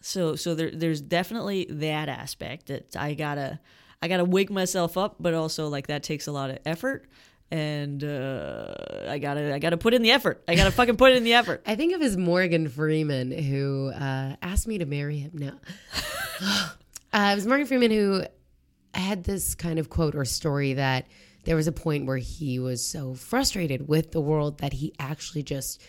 So so there there's definitely that aspect that I gotta I gotta wake myself up, but also like that takes a lot of effort, and uh, I gotta I gotta put in the effort. I gotta fucking put in the effort. I think of as Morgan Freeman who uh, asked me to marry him. No, uh, it was Morgan Freeman who had this kind of quote or story that there was a point where he was so frustrated with the world that he actually just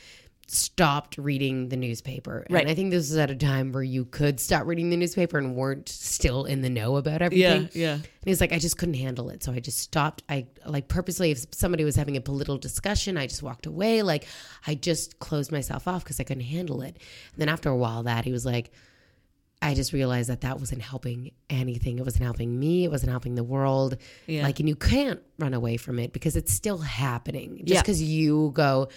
stopped reading the newspaper. Right. And I think this was at a time where you could stop reading the newspaper and weren't still in the know about everything. Yeah, yeah. And he's like, I just couldn't handle it. So I just stopped. I like purposely, if somebody was having a political discussion, I just walked away. Like I just closed myself off because I couldn't handle it. And then after a while, that he was like, I just realized that that wasn't helping anything. It wasn't helping me. It wasn't helping the world. Yeah. Like, and you can't run away from it because it's still happening. Just Yeah. because you go,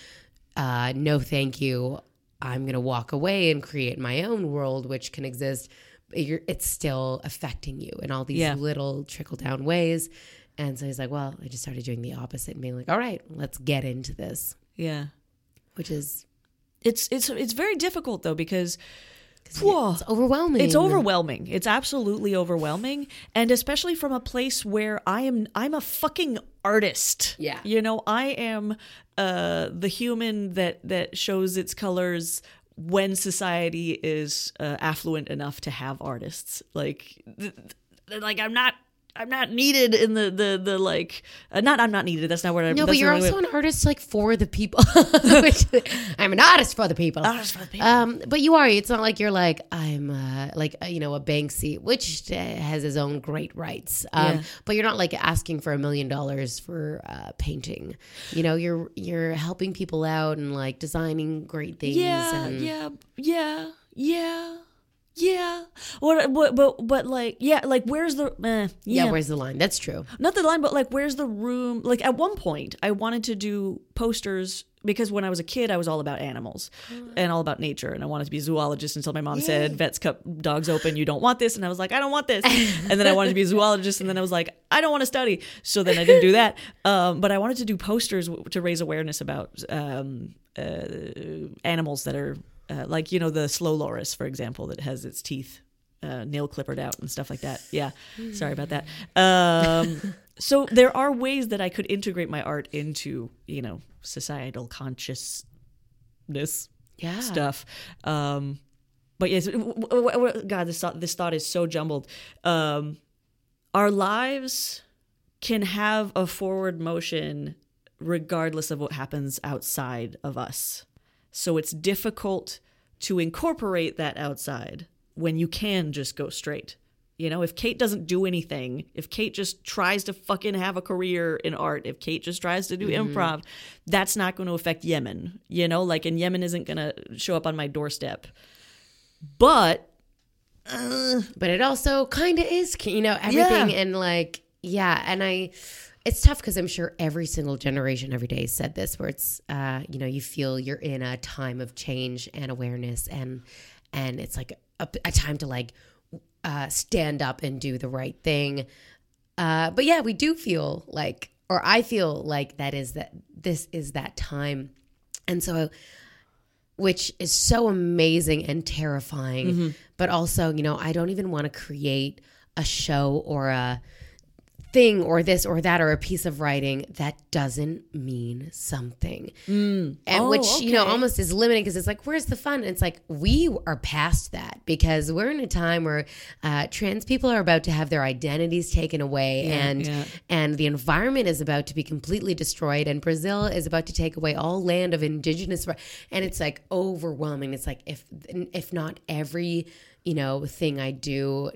uh, no, thank you. I'm going to walk away and create my own world, which can exist. but You're, it's still affecting you in all these Yeah. little trickle down ways. And so he's like, well, I just started doing the opposite and being like, all right, let's get into this, Yeah. which is It's it's it's very difficult though because Whoa. it's overwhelming. It's overwhelming. It's absolutely overwhelming, and especially from a place where I am. I'm a fucking artist. Yeah. You know, I am uh, the human that that shows its colors when society is uh, affluent enough to have artists. Like, th- th- like I'm not. I'm not needed in the the the like. Uh, not I'm not needed. That's not what I. No, but you're also way- an artist like for the people. Which, I'm an artist for the people. Artist for the people. Um, but you are. It's not like you're like I'm uh, like uh, you know a Banksy, which uh, has his own great rights. Um, Yeah. But you're not like asking for a million dollars for uh, painting. You know, you're you're helping people out and like designing great things. Yeah, and, yeah, yeah, yeah, yeah. What, but, but, but, like, yeah, like, where's the, eh, yeah. yeah, Where's the line? That's true. not the line, but like, where's the room? Like, at one point, I wanted to do posters because when I was a kid, I was all about animals and all about nature, and I wanted to be a zoologist until my mom said, "Vets cut dogs open. You don't want this," and I was like, "I don't want this." and then I wanted to be a zoologist, and then I was like, "I don't want to study." So then I didn't do that. Um, but I wanted to do posters w- to raise awareness about um, uh, animals that are uh, like you know the slow loris, for example, that has its teeth uh, nail clippered out and stuff like that. Yeah, sorry about that. Um, so there are ways that I could integrate my art into you know societal consciousness Yeah. stuff. Um, but yes, w- w- w- God, this thought, this thought is so jumbled. Um, our lives can have a forward motion regardless of what happens outside of us. So it's difficult to incorporate that outside when you can just go straight. You know, if Kate doesn't do anything, if Kate just tries to fucking have a career in art, if Kate just tries to do mm-hmm. improv, that's not going to affect Yemen. You know, like, and Yemen isn't going to show up on my doorstep. But uh, but it also kind of is you know everything Yeah. and like yeah and i it's tough because i'm sure every single generation every day said this where it's uh you know you feel you're in a time of change and awareness and and it's like a, a time to like uh stand up and do the right thing uh but yeah we do feel like or i feel like that is that this is that time and so which is so amazing and terrifying. Mm-hmm. But also, you know, I don't even want to create a show or a thing or this or that or a piece of writing that doesn't mean something. And Oh, which, you know, almost is limiting because it's like, where's the fun? And it's like, we are past that because we're in a time where uh, trans people are about to have their identities taken away and yeah. and the environment is about to be completely destroyed and brazil is about to take away all land of indigenous and it's like overwhelming it's like if if not every you know thing i do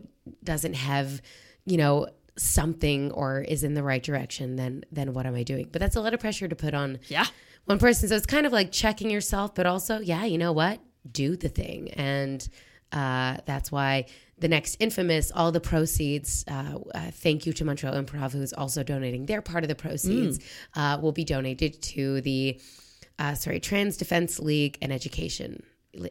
doesn't have you know something or is in the right direction, then then what am I doing? But that's a lot of pressure to put on Yeah. one person. So it's kind of like checking yourself, but also, yeah, you know what? Do the thing. And uh, that's why the next infamous, all the proceeds, uh, uh, thank you to Montreal Improv, who's also donating their part of the proceeds, uh, will be donated to the, uh, sorry, Trans Defense League and Education.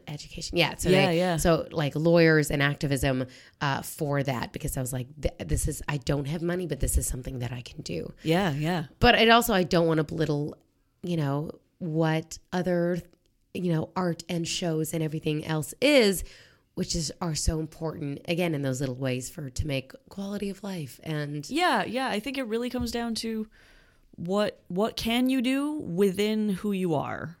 Education, yeah. So Yeah, yeah. So like lawyers and activism uh, for that because I was like, th- this is I don't have money, but this is something that I can do Yeah, yeah. but it also I don't want to belittle, you know, what other, you know, art and shows and everything else is, which is are so important again in those little ways for to make quality of life and Yeah, yeah. I think it really comes down to what what can you do within who you are.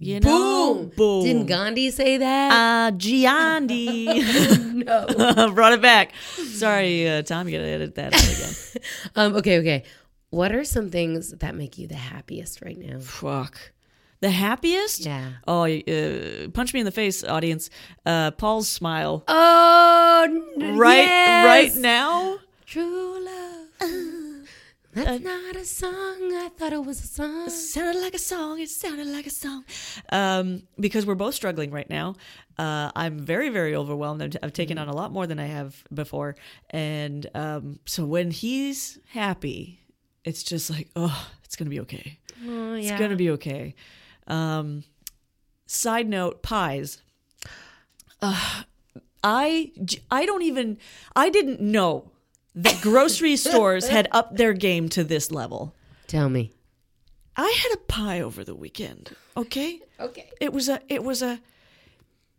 You know? Boom. Didn't Gandhi say that? Uh, Giandi. no. Brought it back. Sorry, uh, Tom, you gotta edit that out again. um, okay, okay. What are some things that make you the happiest right now? Fuck. The happiest? Yeah. Oh, uh, punch me in the face, audience. Uh, Paul's smile. Oh, right, right now. True love. That's not a song. I thought it was a song. It sounded like a song. It sounded like a song. Um, because we're both struggling right now. Uh, I'm very, very overwhelmed. I've, I've taken on a lot more than I have before, and um, so when he's happy, it's just like, oh, it's gonna be okay. Oh, It's gonna be okay. Um, side note: pies. Uh, I I don't even I didn't know that grocery stores had upped their game to this level. Tell me. I had a pie over the weekend. Okay, Okay. it was a it was a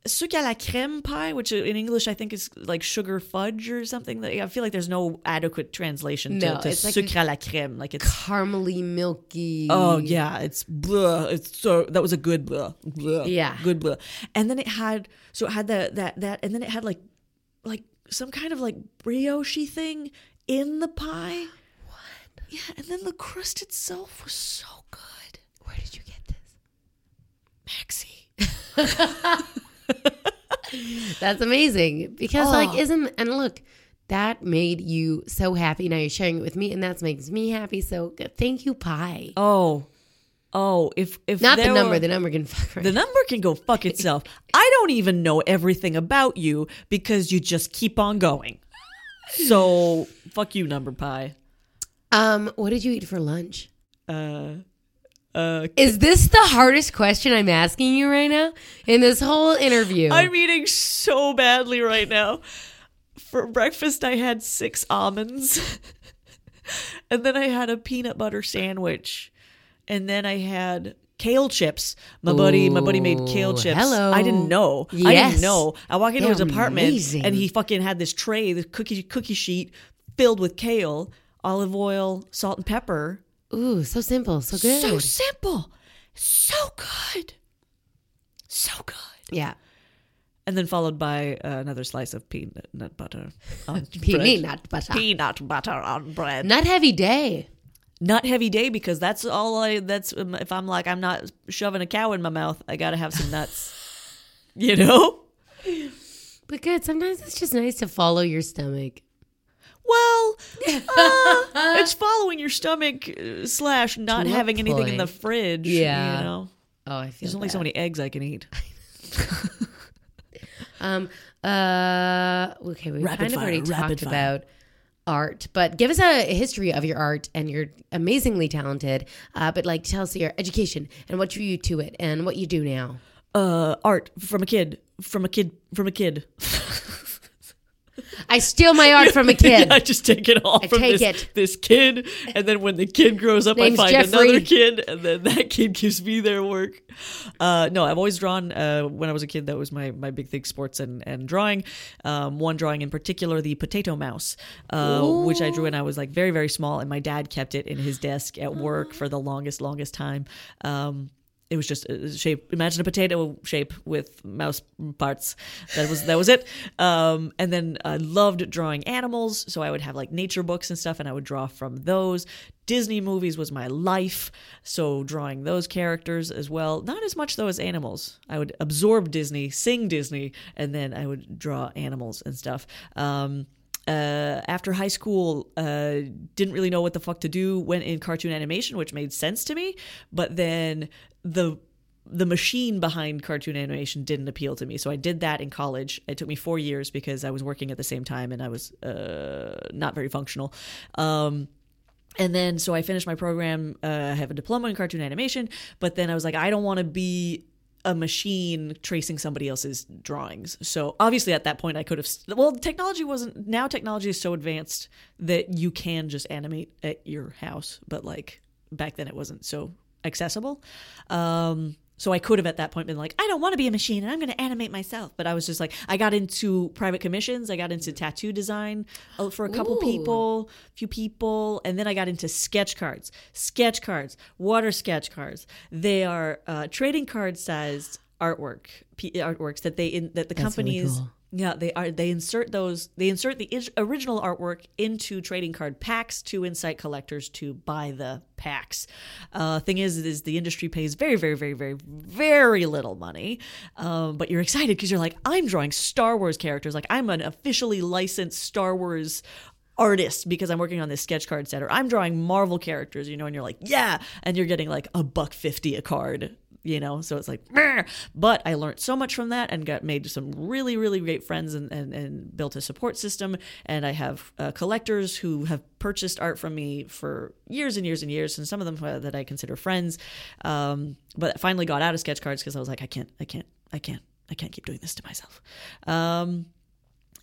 sucre à la crème pie, which in English I think is like sugar fudge or something. I feel like there's no adequate translation to, No, to it's like sucre à la crème. Like it's Caramely, milky. oh yeah, it's blah. It's so that was a good blah. blah Yeah. good blah. And then it had so it had that that that, and then it had like like some kind of like brioche thing in the pie. What? Yeah, and then the crust itself was so good. Where did you get this? Maxi. That's amazing because, like, oh. isn't and look, that made you so happy. Now you're sharing it with me, and that makes me happy. So good. thank you, Pie. Oh, oh, if if Not the number. were- the number can fuck right. the number can go fuck itself. I don't even know everything about you because you just keep on going. So fuck you, number pie. um, what did you eat for lunch? Uh, uh, Is this the hardest question I'm asking you right now in this whole interview? I'm eating so badly right now. For breakfast, I had six almonds, and then I had a peanut butter sandwich, and then I had kale chips. My buddy, my buddy made kale chips. hello. I didn't know. Yes. I didn't know. I walk into They're his apartment, amazing. and he fucking had this tray, this cookie cookie sheet filled with kale, olive oil, salt and pepper. Ooh, so simple, so good. So simple, so good, so good. yeah, and then followed by uh, another slice of peanut nut butter on peanut bread. nut butter. Peanut butter on bread. Not heavy day. Not heavy day because that's all I. That's um, if I'm like I'm not shoving a cow in my mouth. I gotta have some nuts. you know. But good. Sometimes it's just nice to follow your stomach. Well, uh, it's following your stomach uh, slash not To having anything in the fridge. Yeah. you know. Oh, I feel There's only so many eggs I can eat. Um. Uh. Okay. We Rapid kind of fire, already talked fire. about art, but give us a history of your art, and you're amazingly talented. Uh, but like, tell us your education and what drew you to it, and what you do now. Uh, art from a kid, from a kid, from a kid. I steal my art from a kid. I just take it all I from take this, it. this kid, and then when the kid grows up, Name's I find Jeffrey. another kid, and then that kid gives me their work. Uh, no, I've always drawn. Uh, when I was a kid, that was my, my big thing: sports and and drawing. Um, one drawing in particular, the potato mouse, uh, which I drew when I was like very very small, and my dad kept it in his desk at work for the longest longest time. Um, it was just a shape. Imagine a potato shape with mouse parts. That was that was it. Um, and then I loved drawing animals, so I would have like nature books and stuff, and I would draw from those. Disney movies was my life, so drawing those characters as well. Not as much though as animals. I would absorb Disney, sing Disney, and then I would draw animals and stuff. Um, uh, after high school, uh, didn't really know what the fuck to do. Went in cartoon animation, which made sense to me. But then the the machine behind cartoon animation didn't appeal to me. So I did that in college. It took me four years because I was working at the same time and I was uh, not very functional. Um, and then so I finished my program. Uh, I have a diploma in cartoon animation, but then I was like, I don't want to be a machine tracing somebody else's drawings. So obviously at that point I could have well technology wasn't now technology is so advanced that you can just animate at your house, but like back then it wasn't so accessible. Um so I could have at that point been like, I don't want to be a machine and I'm going to animate myself. But I was just like, I got into private commissions. I got into tattoo design uh, for a couple Ooh. people, few people. And then I got into sketch cards. Sketch cards, water sketch cards. They are uh, trading card sized artwork, p- artworks that they, in, that the That's really companies. cool. Yeah, they are. They insert those. They insert the original artwork into trading card packs to incite collectors to buy the packs. Uh, thing is, is the industry pays very, very, very, very, very little money, um, but you're excited because you're like, I'm drawing Star Wars characters. Like I'm an officially licensed Star Wars artist because I'm working on this sketch card set, or I'm drawing Marvel characters. You know, and you're like, yeah, and you're getting like a buck fifty a card you know so it's like "Meh." but i learned so much from that and got made some really really great friends and, and, and built a support system. And i have uh, collectors who have purchased art from me for years and years and years and some of them uh, that i consider friends. Um, but finally got out of sketch cards because i was like i can't i can't i can't i can't keep doing this to myself. Um,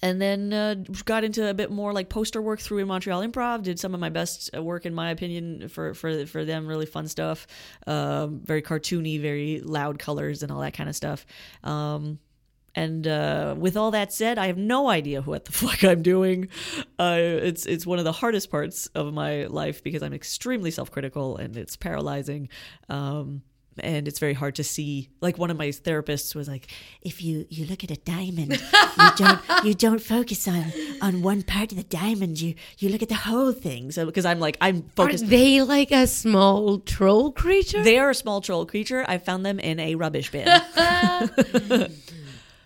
and then uh, got into a bit more like poster work through in Montreal Improv. Did some of my best uh, work, in my opinion, for for for them. Really fun stuff. Um, very cartoony, very loud colors and all that kind of stuff. Um, and uh, with all that said, I have no idea what the fuck I'm doing. Uh, it's it's one of the hardest parts of my life because I'm extremely self critical and it's paralyzing. Um, and it's very hard to see. Like one of my therapists was like, if you you look at a diamond, you don't you don't focus on on one part of the diamond. You you look at the whole thing. so because I'm like I'm focused Are they like a small troll creature? They are a small troll creature. I found them in a rubbish bin.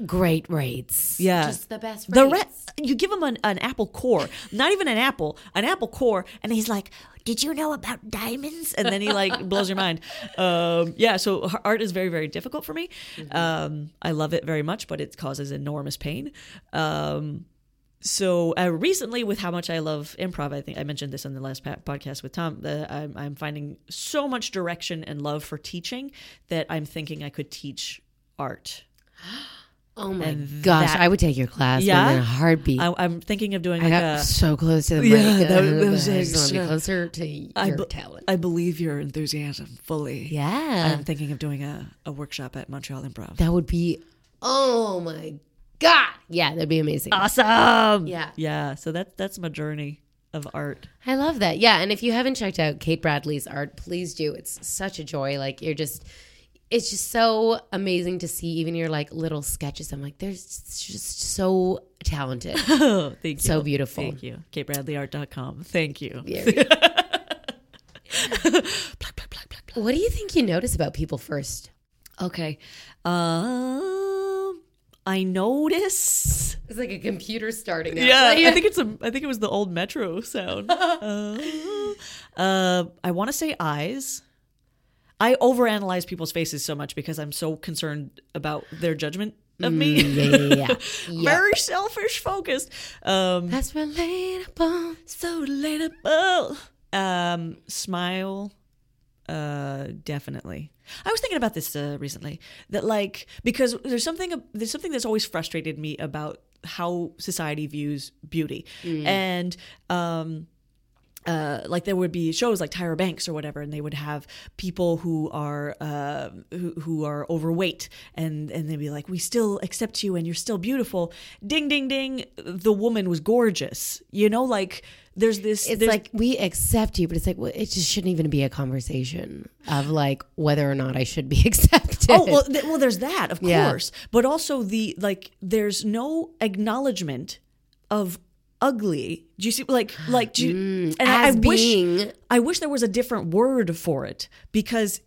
Great rates. Yeah. Just the best the rates. re- you give him an, an apple core, not even an apple, an apple core, and he's like, Did you know about diamonds? and then he like blows your mind. Um, yeah, so art is very very difficult for me. Mm-hmm. Um, I love it very much, but it causes enormous pain. Um, so uh, recently, with how much I love improv, I think I mentioned this on the last pa- podcast with Tom. That I'm, I'm finding so much direction and love for teaching that I'm thinking I could teach art. Oh my And gosh, that- I would take your class Yeah? in a heartbeat. I, I, I'm thinking of doing got like a. so close to the Yeah, mic. that- uh, that was I just want to be closer to your be- talent. I believe your enthusiasm fully. yeah, I'm thinking of doing a, a workshop at Montreal Improv. that would be. Oh my god! Yeah, that'd be amazing. awesome. Yeah. Yeah. So that that's my journey of art. I love that. Yeah, and if you haven't checked out Kate Bradley's art, please do. It's such a joy. Like you're just it's just so amazing to see even your like little sketches. I'm like, there's just so talented. Oh, thank you. So beautiful. Thank you. KateBradleyArt.com. Thank you. There we go. what do you think you notice about people first? Okay. Um, I notice. It's like a computer starting up. Yeah, I think it's a. I think it was the old Metro sound. uh, uh, I want to say eyes. I overanalyze people's faces so much because I'm so concerned about their judgment of me. yeah, yeah, yeah. yeah. Very selfish focused. Um, That's relatable. so relatable. Um, smile. Uh, definitely. I was thinking about this uh, recently. That like because there's something there's something that's always frustrated me about how society views beauty, and um, uh, like there would be shows like Tyra Banks or whatever, and they would have people who are uh, who, who are overweight, and and they'd be like, "We still accept you, and you're still beautiful." Ding, ding, ding. The woman was gorgeous. You know, like there's this. It's there's- like we accept you, but it's like well, it just shouldn't even be a conversation of like whether or not I should be accepted. Oh well, th- well, there's that, of Yeah. course, but also the like, there's no acknowledgement of ugly. Do you see, like, like, do you, and I, I as wish, I wish there was a different word for it because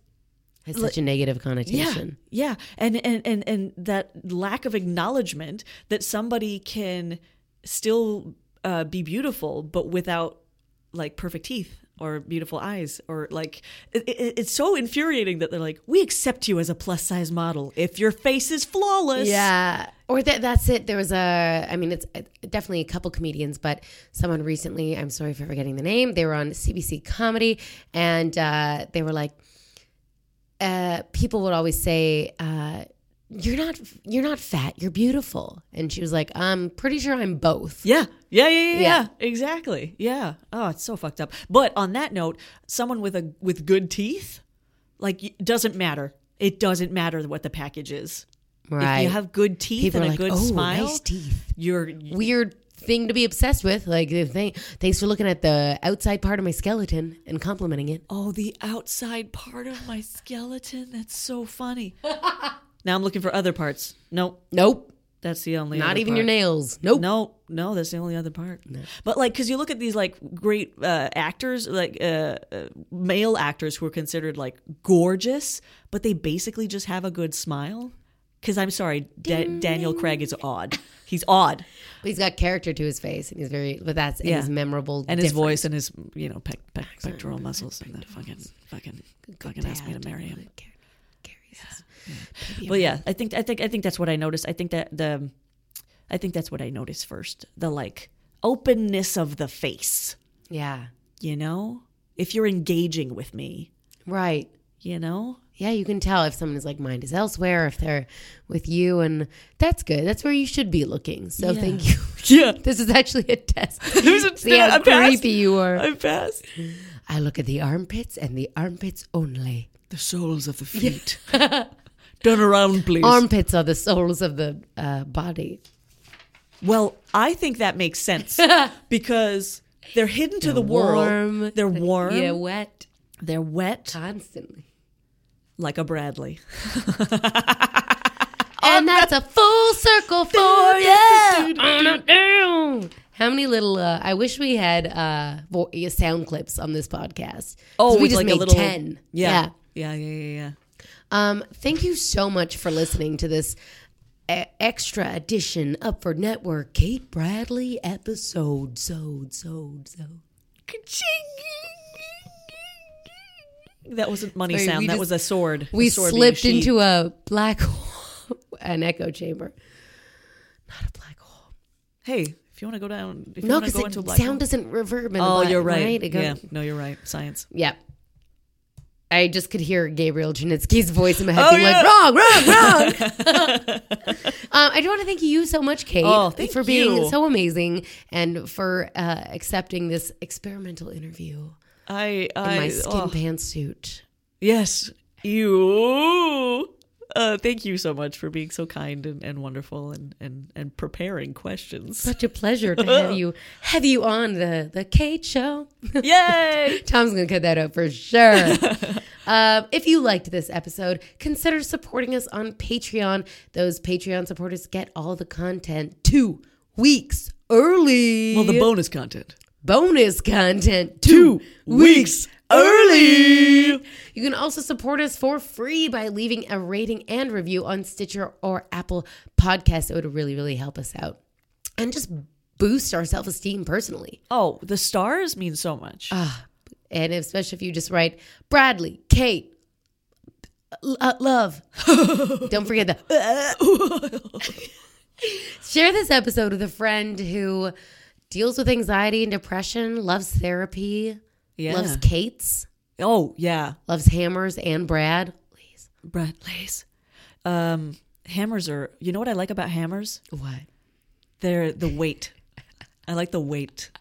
has such a negative yeah, connotation. yeah, and and and and that lack of acknowledgement that somebody can still uh, be beautiful, but without like perfect teeth or beautiful eyes or like it, it, it's so infuriating that they're like, we accept you as a plus size model if your face is flawless. Yeah. Or that that's it. There was a I mean it's definitely a couple comedians, but someone recently, I'm sorry for forgetting the name, they were on CBC comedy and uh, they were like uh, people would always say uh, you're not you're not fat, you're beautiful. And she was like, I'm pretty sure I'm both. Yeah. Yeah, yeah, yeah, yeah, Yeah. Exactly. Yeah. Oh, it's so fucked up. But on that note, someone with a with good teeth, like doesn't matter. It doesn't matter what the package is. Right. If you have good teeth people and a like, good oh, smile, nice teeth. you're Weird thing to be obsessed with. Like th- thanks for looking at the outside part of my skeleton and complimenting it. oh, the outside part of my skeleton. That's so funny. now I'm looking for other parts. Nope. Nope. That's the only Not even part. your nails. Nope. No, no, that's the only other part. But like, because you look at these like great uh, actors, like uh, uh, male actors who are considered like gorgeous, but they basically just have a good smile. Because I'm sorry, Da- Daniel Craig is odd. He's odd, But he's got character to his face, and he's very. But that's Yeah. he's memorable, and his voice and his you know pec- pec- pectoral muscles and the fucking fucking fucking asked me to marry him. Car- carries his- But yeah, I think I think I think that's what I noticed. I think that the I think that's what I noticed first. The like openness of the face. Yeah. You know, if you're engaging with me, Right. you know, Yeah, you can tell if someone is like mind is elsewhere, if they're with you, and that's good. That's where you should be looking. So Yeah. thank you. Yeah. this is actually a test. There's a- See how I passed. creepy you are. I passed. I look at the armpits and the armpits only. The soles of the feet. Turn around, please. Armpits are the soles of the uh, body. well, I think that makes sense because they're hidden to the Warm. world. They're warm. Yeah, wet They're wet constantly. like a Bradley. And that's a full circle for you. How many little? Uh, I wish we had uh, vo- sound clips on this podcast. Oh, we just like made a little ten. Yeah. Yeah, yeah, yeah, yeah. Um, thank you so much for listening to this e- extra edition Upford network Kate Bradley episode. So so so. That wasn't money Sorry, sound. That just- was a sword. We A sword slipped into a black hole, an echo chamber. Not a black hole. Hey, if you want to go down, if you No, because go into a the black sound hole. doesn't reverb. In Oh, black, you're right. It goes- yeah, no, you're right. Science. Yeah. I just could hear Gabriel Janitsky's voice in my head Oh, being yeah. like, wrong, wrong, wrong. um, I do want to thank you so much, Kate, Oh, for being you. so amazing and for uh, accepting this experimental interview I, in my skin oh, pantsuit. yes, you. Uh, thank you so much for being so kind and, and wonderful and, and, and preparing questions. Such a pleasure to have you have you on the the Kate show. Yay! Tom's gonna cut that out for sure. um, if you liked this episode, consider supporting us on Patreon. Those Patreon supporters get all the content two weeks early. Well, the bonus content. bonus content two, weeks early. You can also support us for free by leaving a rating and review on Stitcher or Apple Podcasts. It would really, really help us out and just boost our self esteem personally. Oh, the stars mean so much. And especially if you just write Bradley, Kate, uh, love. Don't forget the. Share this episode with a friend who deals with anxiety and depression, loves therapy, yeah. loves Kate's, oh, yeah. loves hammers and Brad. Please. Brad Lace. Um, hammers are. You know what I like about hammers? What? They're the weight. I like the weight.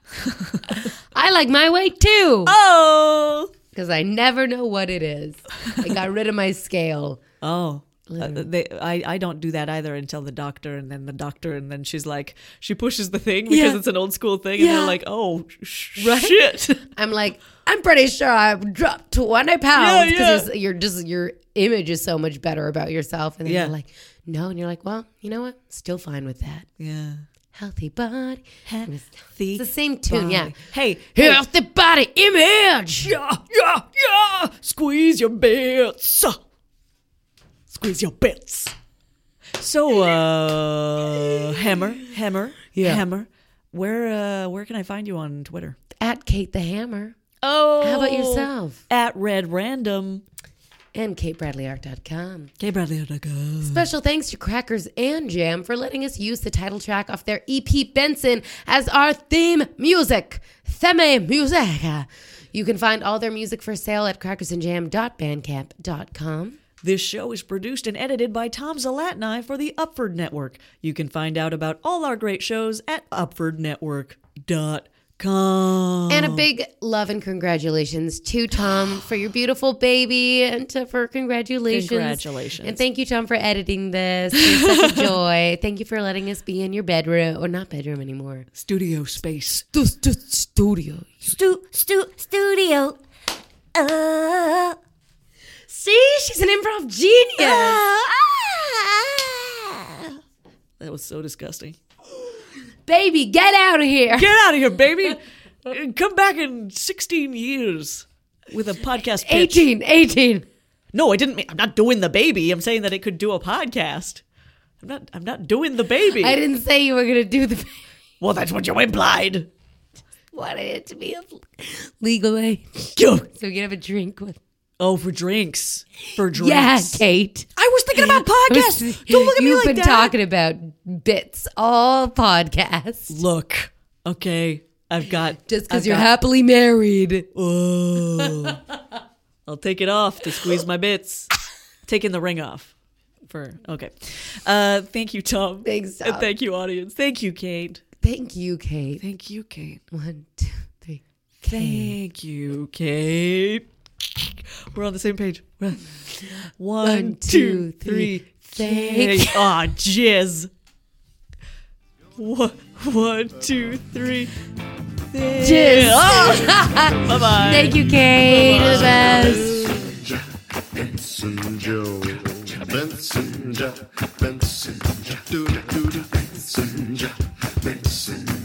I like my weight too Oh. because I never know what it is. I got rid of my scale. Oh. Uh, they, I, I don't do that either until the doctor and then the doctor and then she's like she pushes the thing because Yeah. it's an old school thing and Yeah. they're like oh sh- Right? shit I'm like, I'm pretty sure I've dropped 20 pounds Yeah, because you're just your image is so much better about yourself. And then Yeah. you're like, no, and you're like, well, you know what? Still fine with that. yeah Healthy body. Healthy It's the same tune, yeah. hey hey Healthy body image. yeah yeah yeah squeeze your bits squeeze your bits so uh hammer hammer Yeah. hammer Where uh, where can I find you on Twitter? At Kate the Hammer. Oh, How about yourself? At Red Random. And KateBradleyArt.com. Okay, Bradley. go. Special thanks to Crackers and Jam for letting us use the title track off their EP Benson as our theme music. Theme music. You can find all their music for sale at crackersandjam.bandcamp.com. This show is produced and edited by Tom Zalatni for the Upford Network. You can find out about all our great shows at upfordnetwork.com. And a big love and congratulations to Tom for your beautiful baby and to, for congratulations. Congratulations. And thank you, Tom, for editing this. You're such a joy. Thank you for letting us be in your bedroom, or not bedroom anymore. studio space. Stu- stu- Studio. Stu, stu, studio. Uh, See, she's an improv genius. That was so disgusting. Baby, get out of here. Get out of here, baby. Come back in 16 years with a podcast pitch. 18, 18. No, I didn't mean I'm not doing the baby. I'm saying that it could do a podcast. I'm not I'm not doing the baby. I didn't say you were going to do the well, that's what you implied. wanted it to be a legal age. So we can have a drink with. Oh, for drinks. For drinks. Yeah, Kate. I was thinking about podcasts. Don't look at me like that. You've been talking about bits all podcasts. Look, okay, I've got Just because you're got- happily married. Oh. I'll take it off to squeeze my bits. Taking the ring off. For okay. Uh thank you, Tom. Thanks, And thank you, audience. Thank you, Kate. Thank you, Kate. Thank you, Kate. One, two, three. Thank you, Kate. We're on the same page. One, two, three. Thank. Ah, oh, jizz. One, one, two, three. Jizz. Oh. bye bye. Thank you, Kate. The best. Benson Joe. Benson Joe. Benson Joe. Benson Joe. Benson Joe.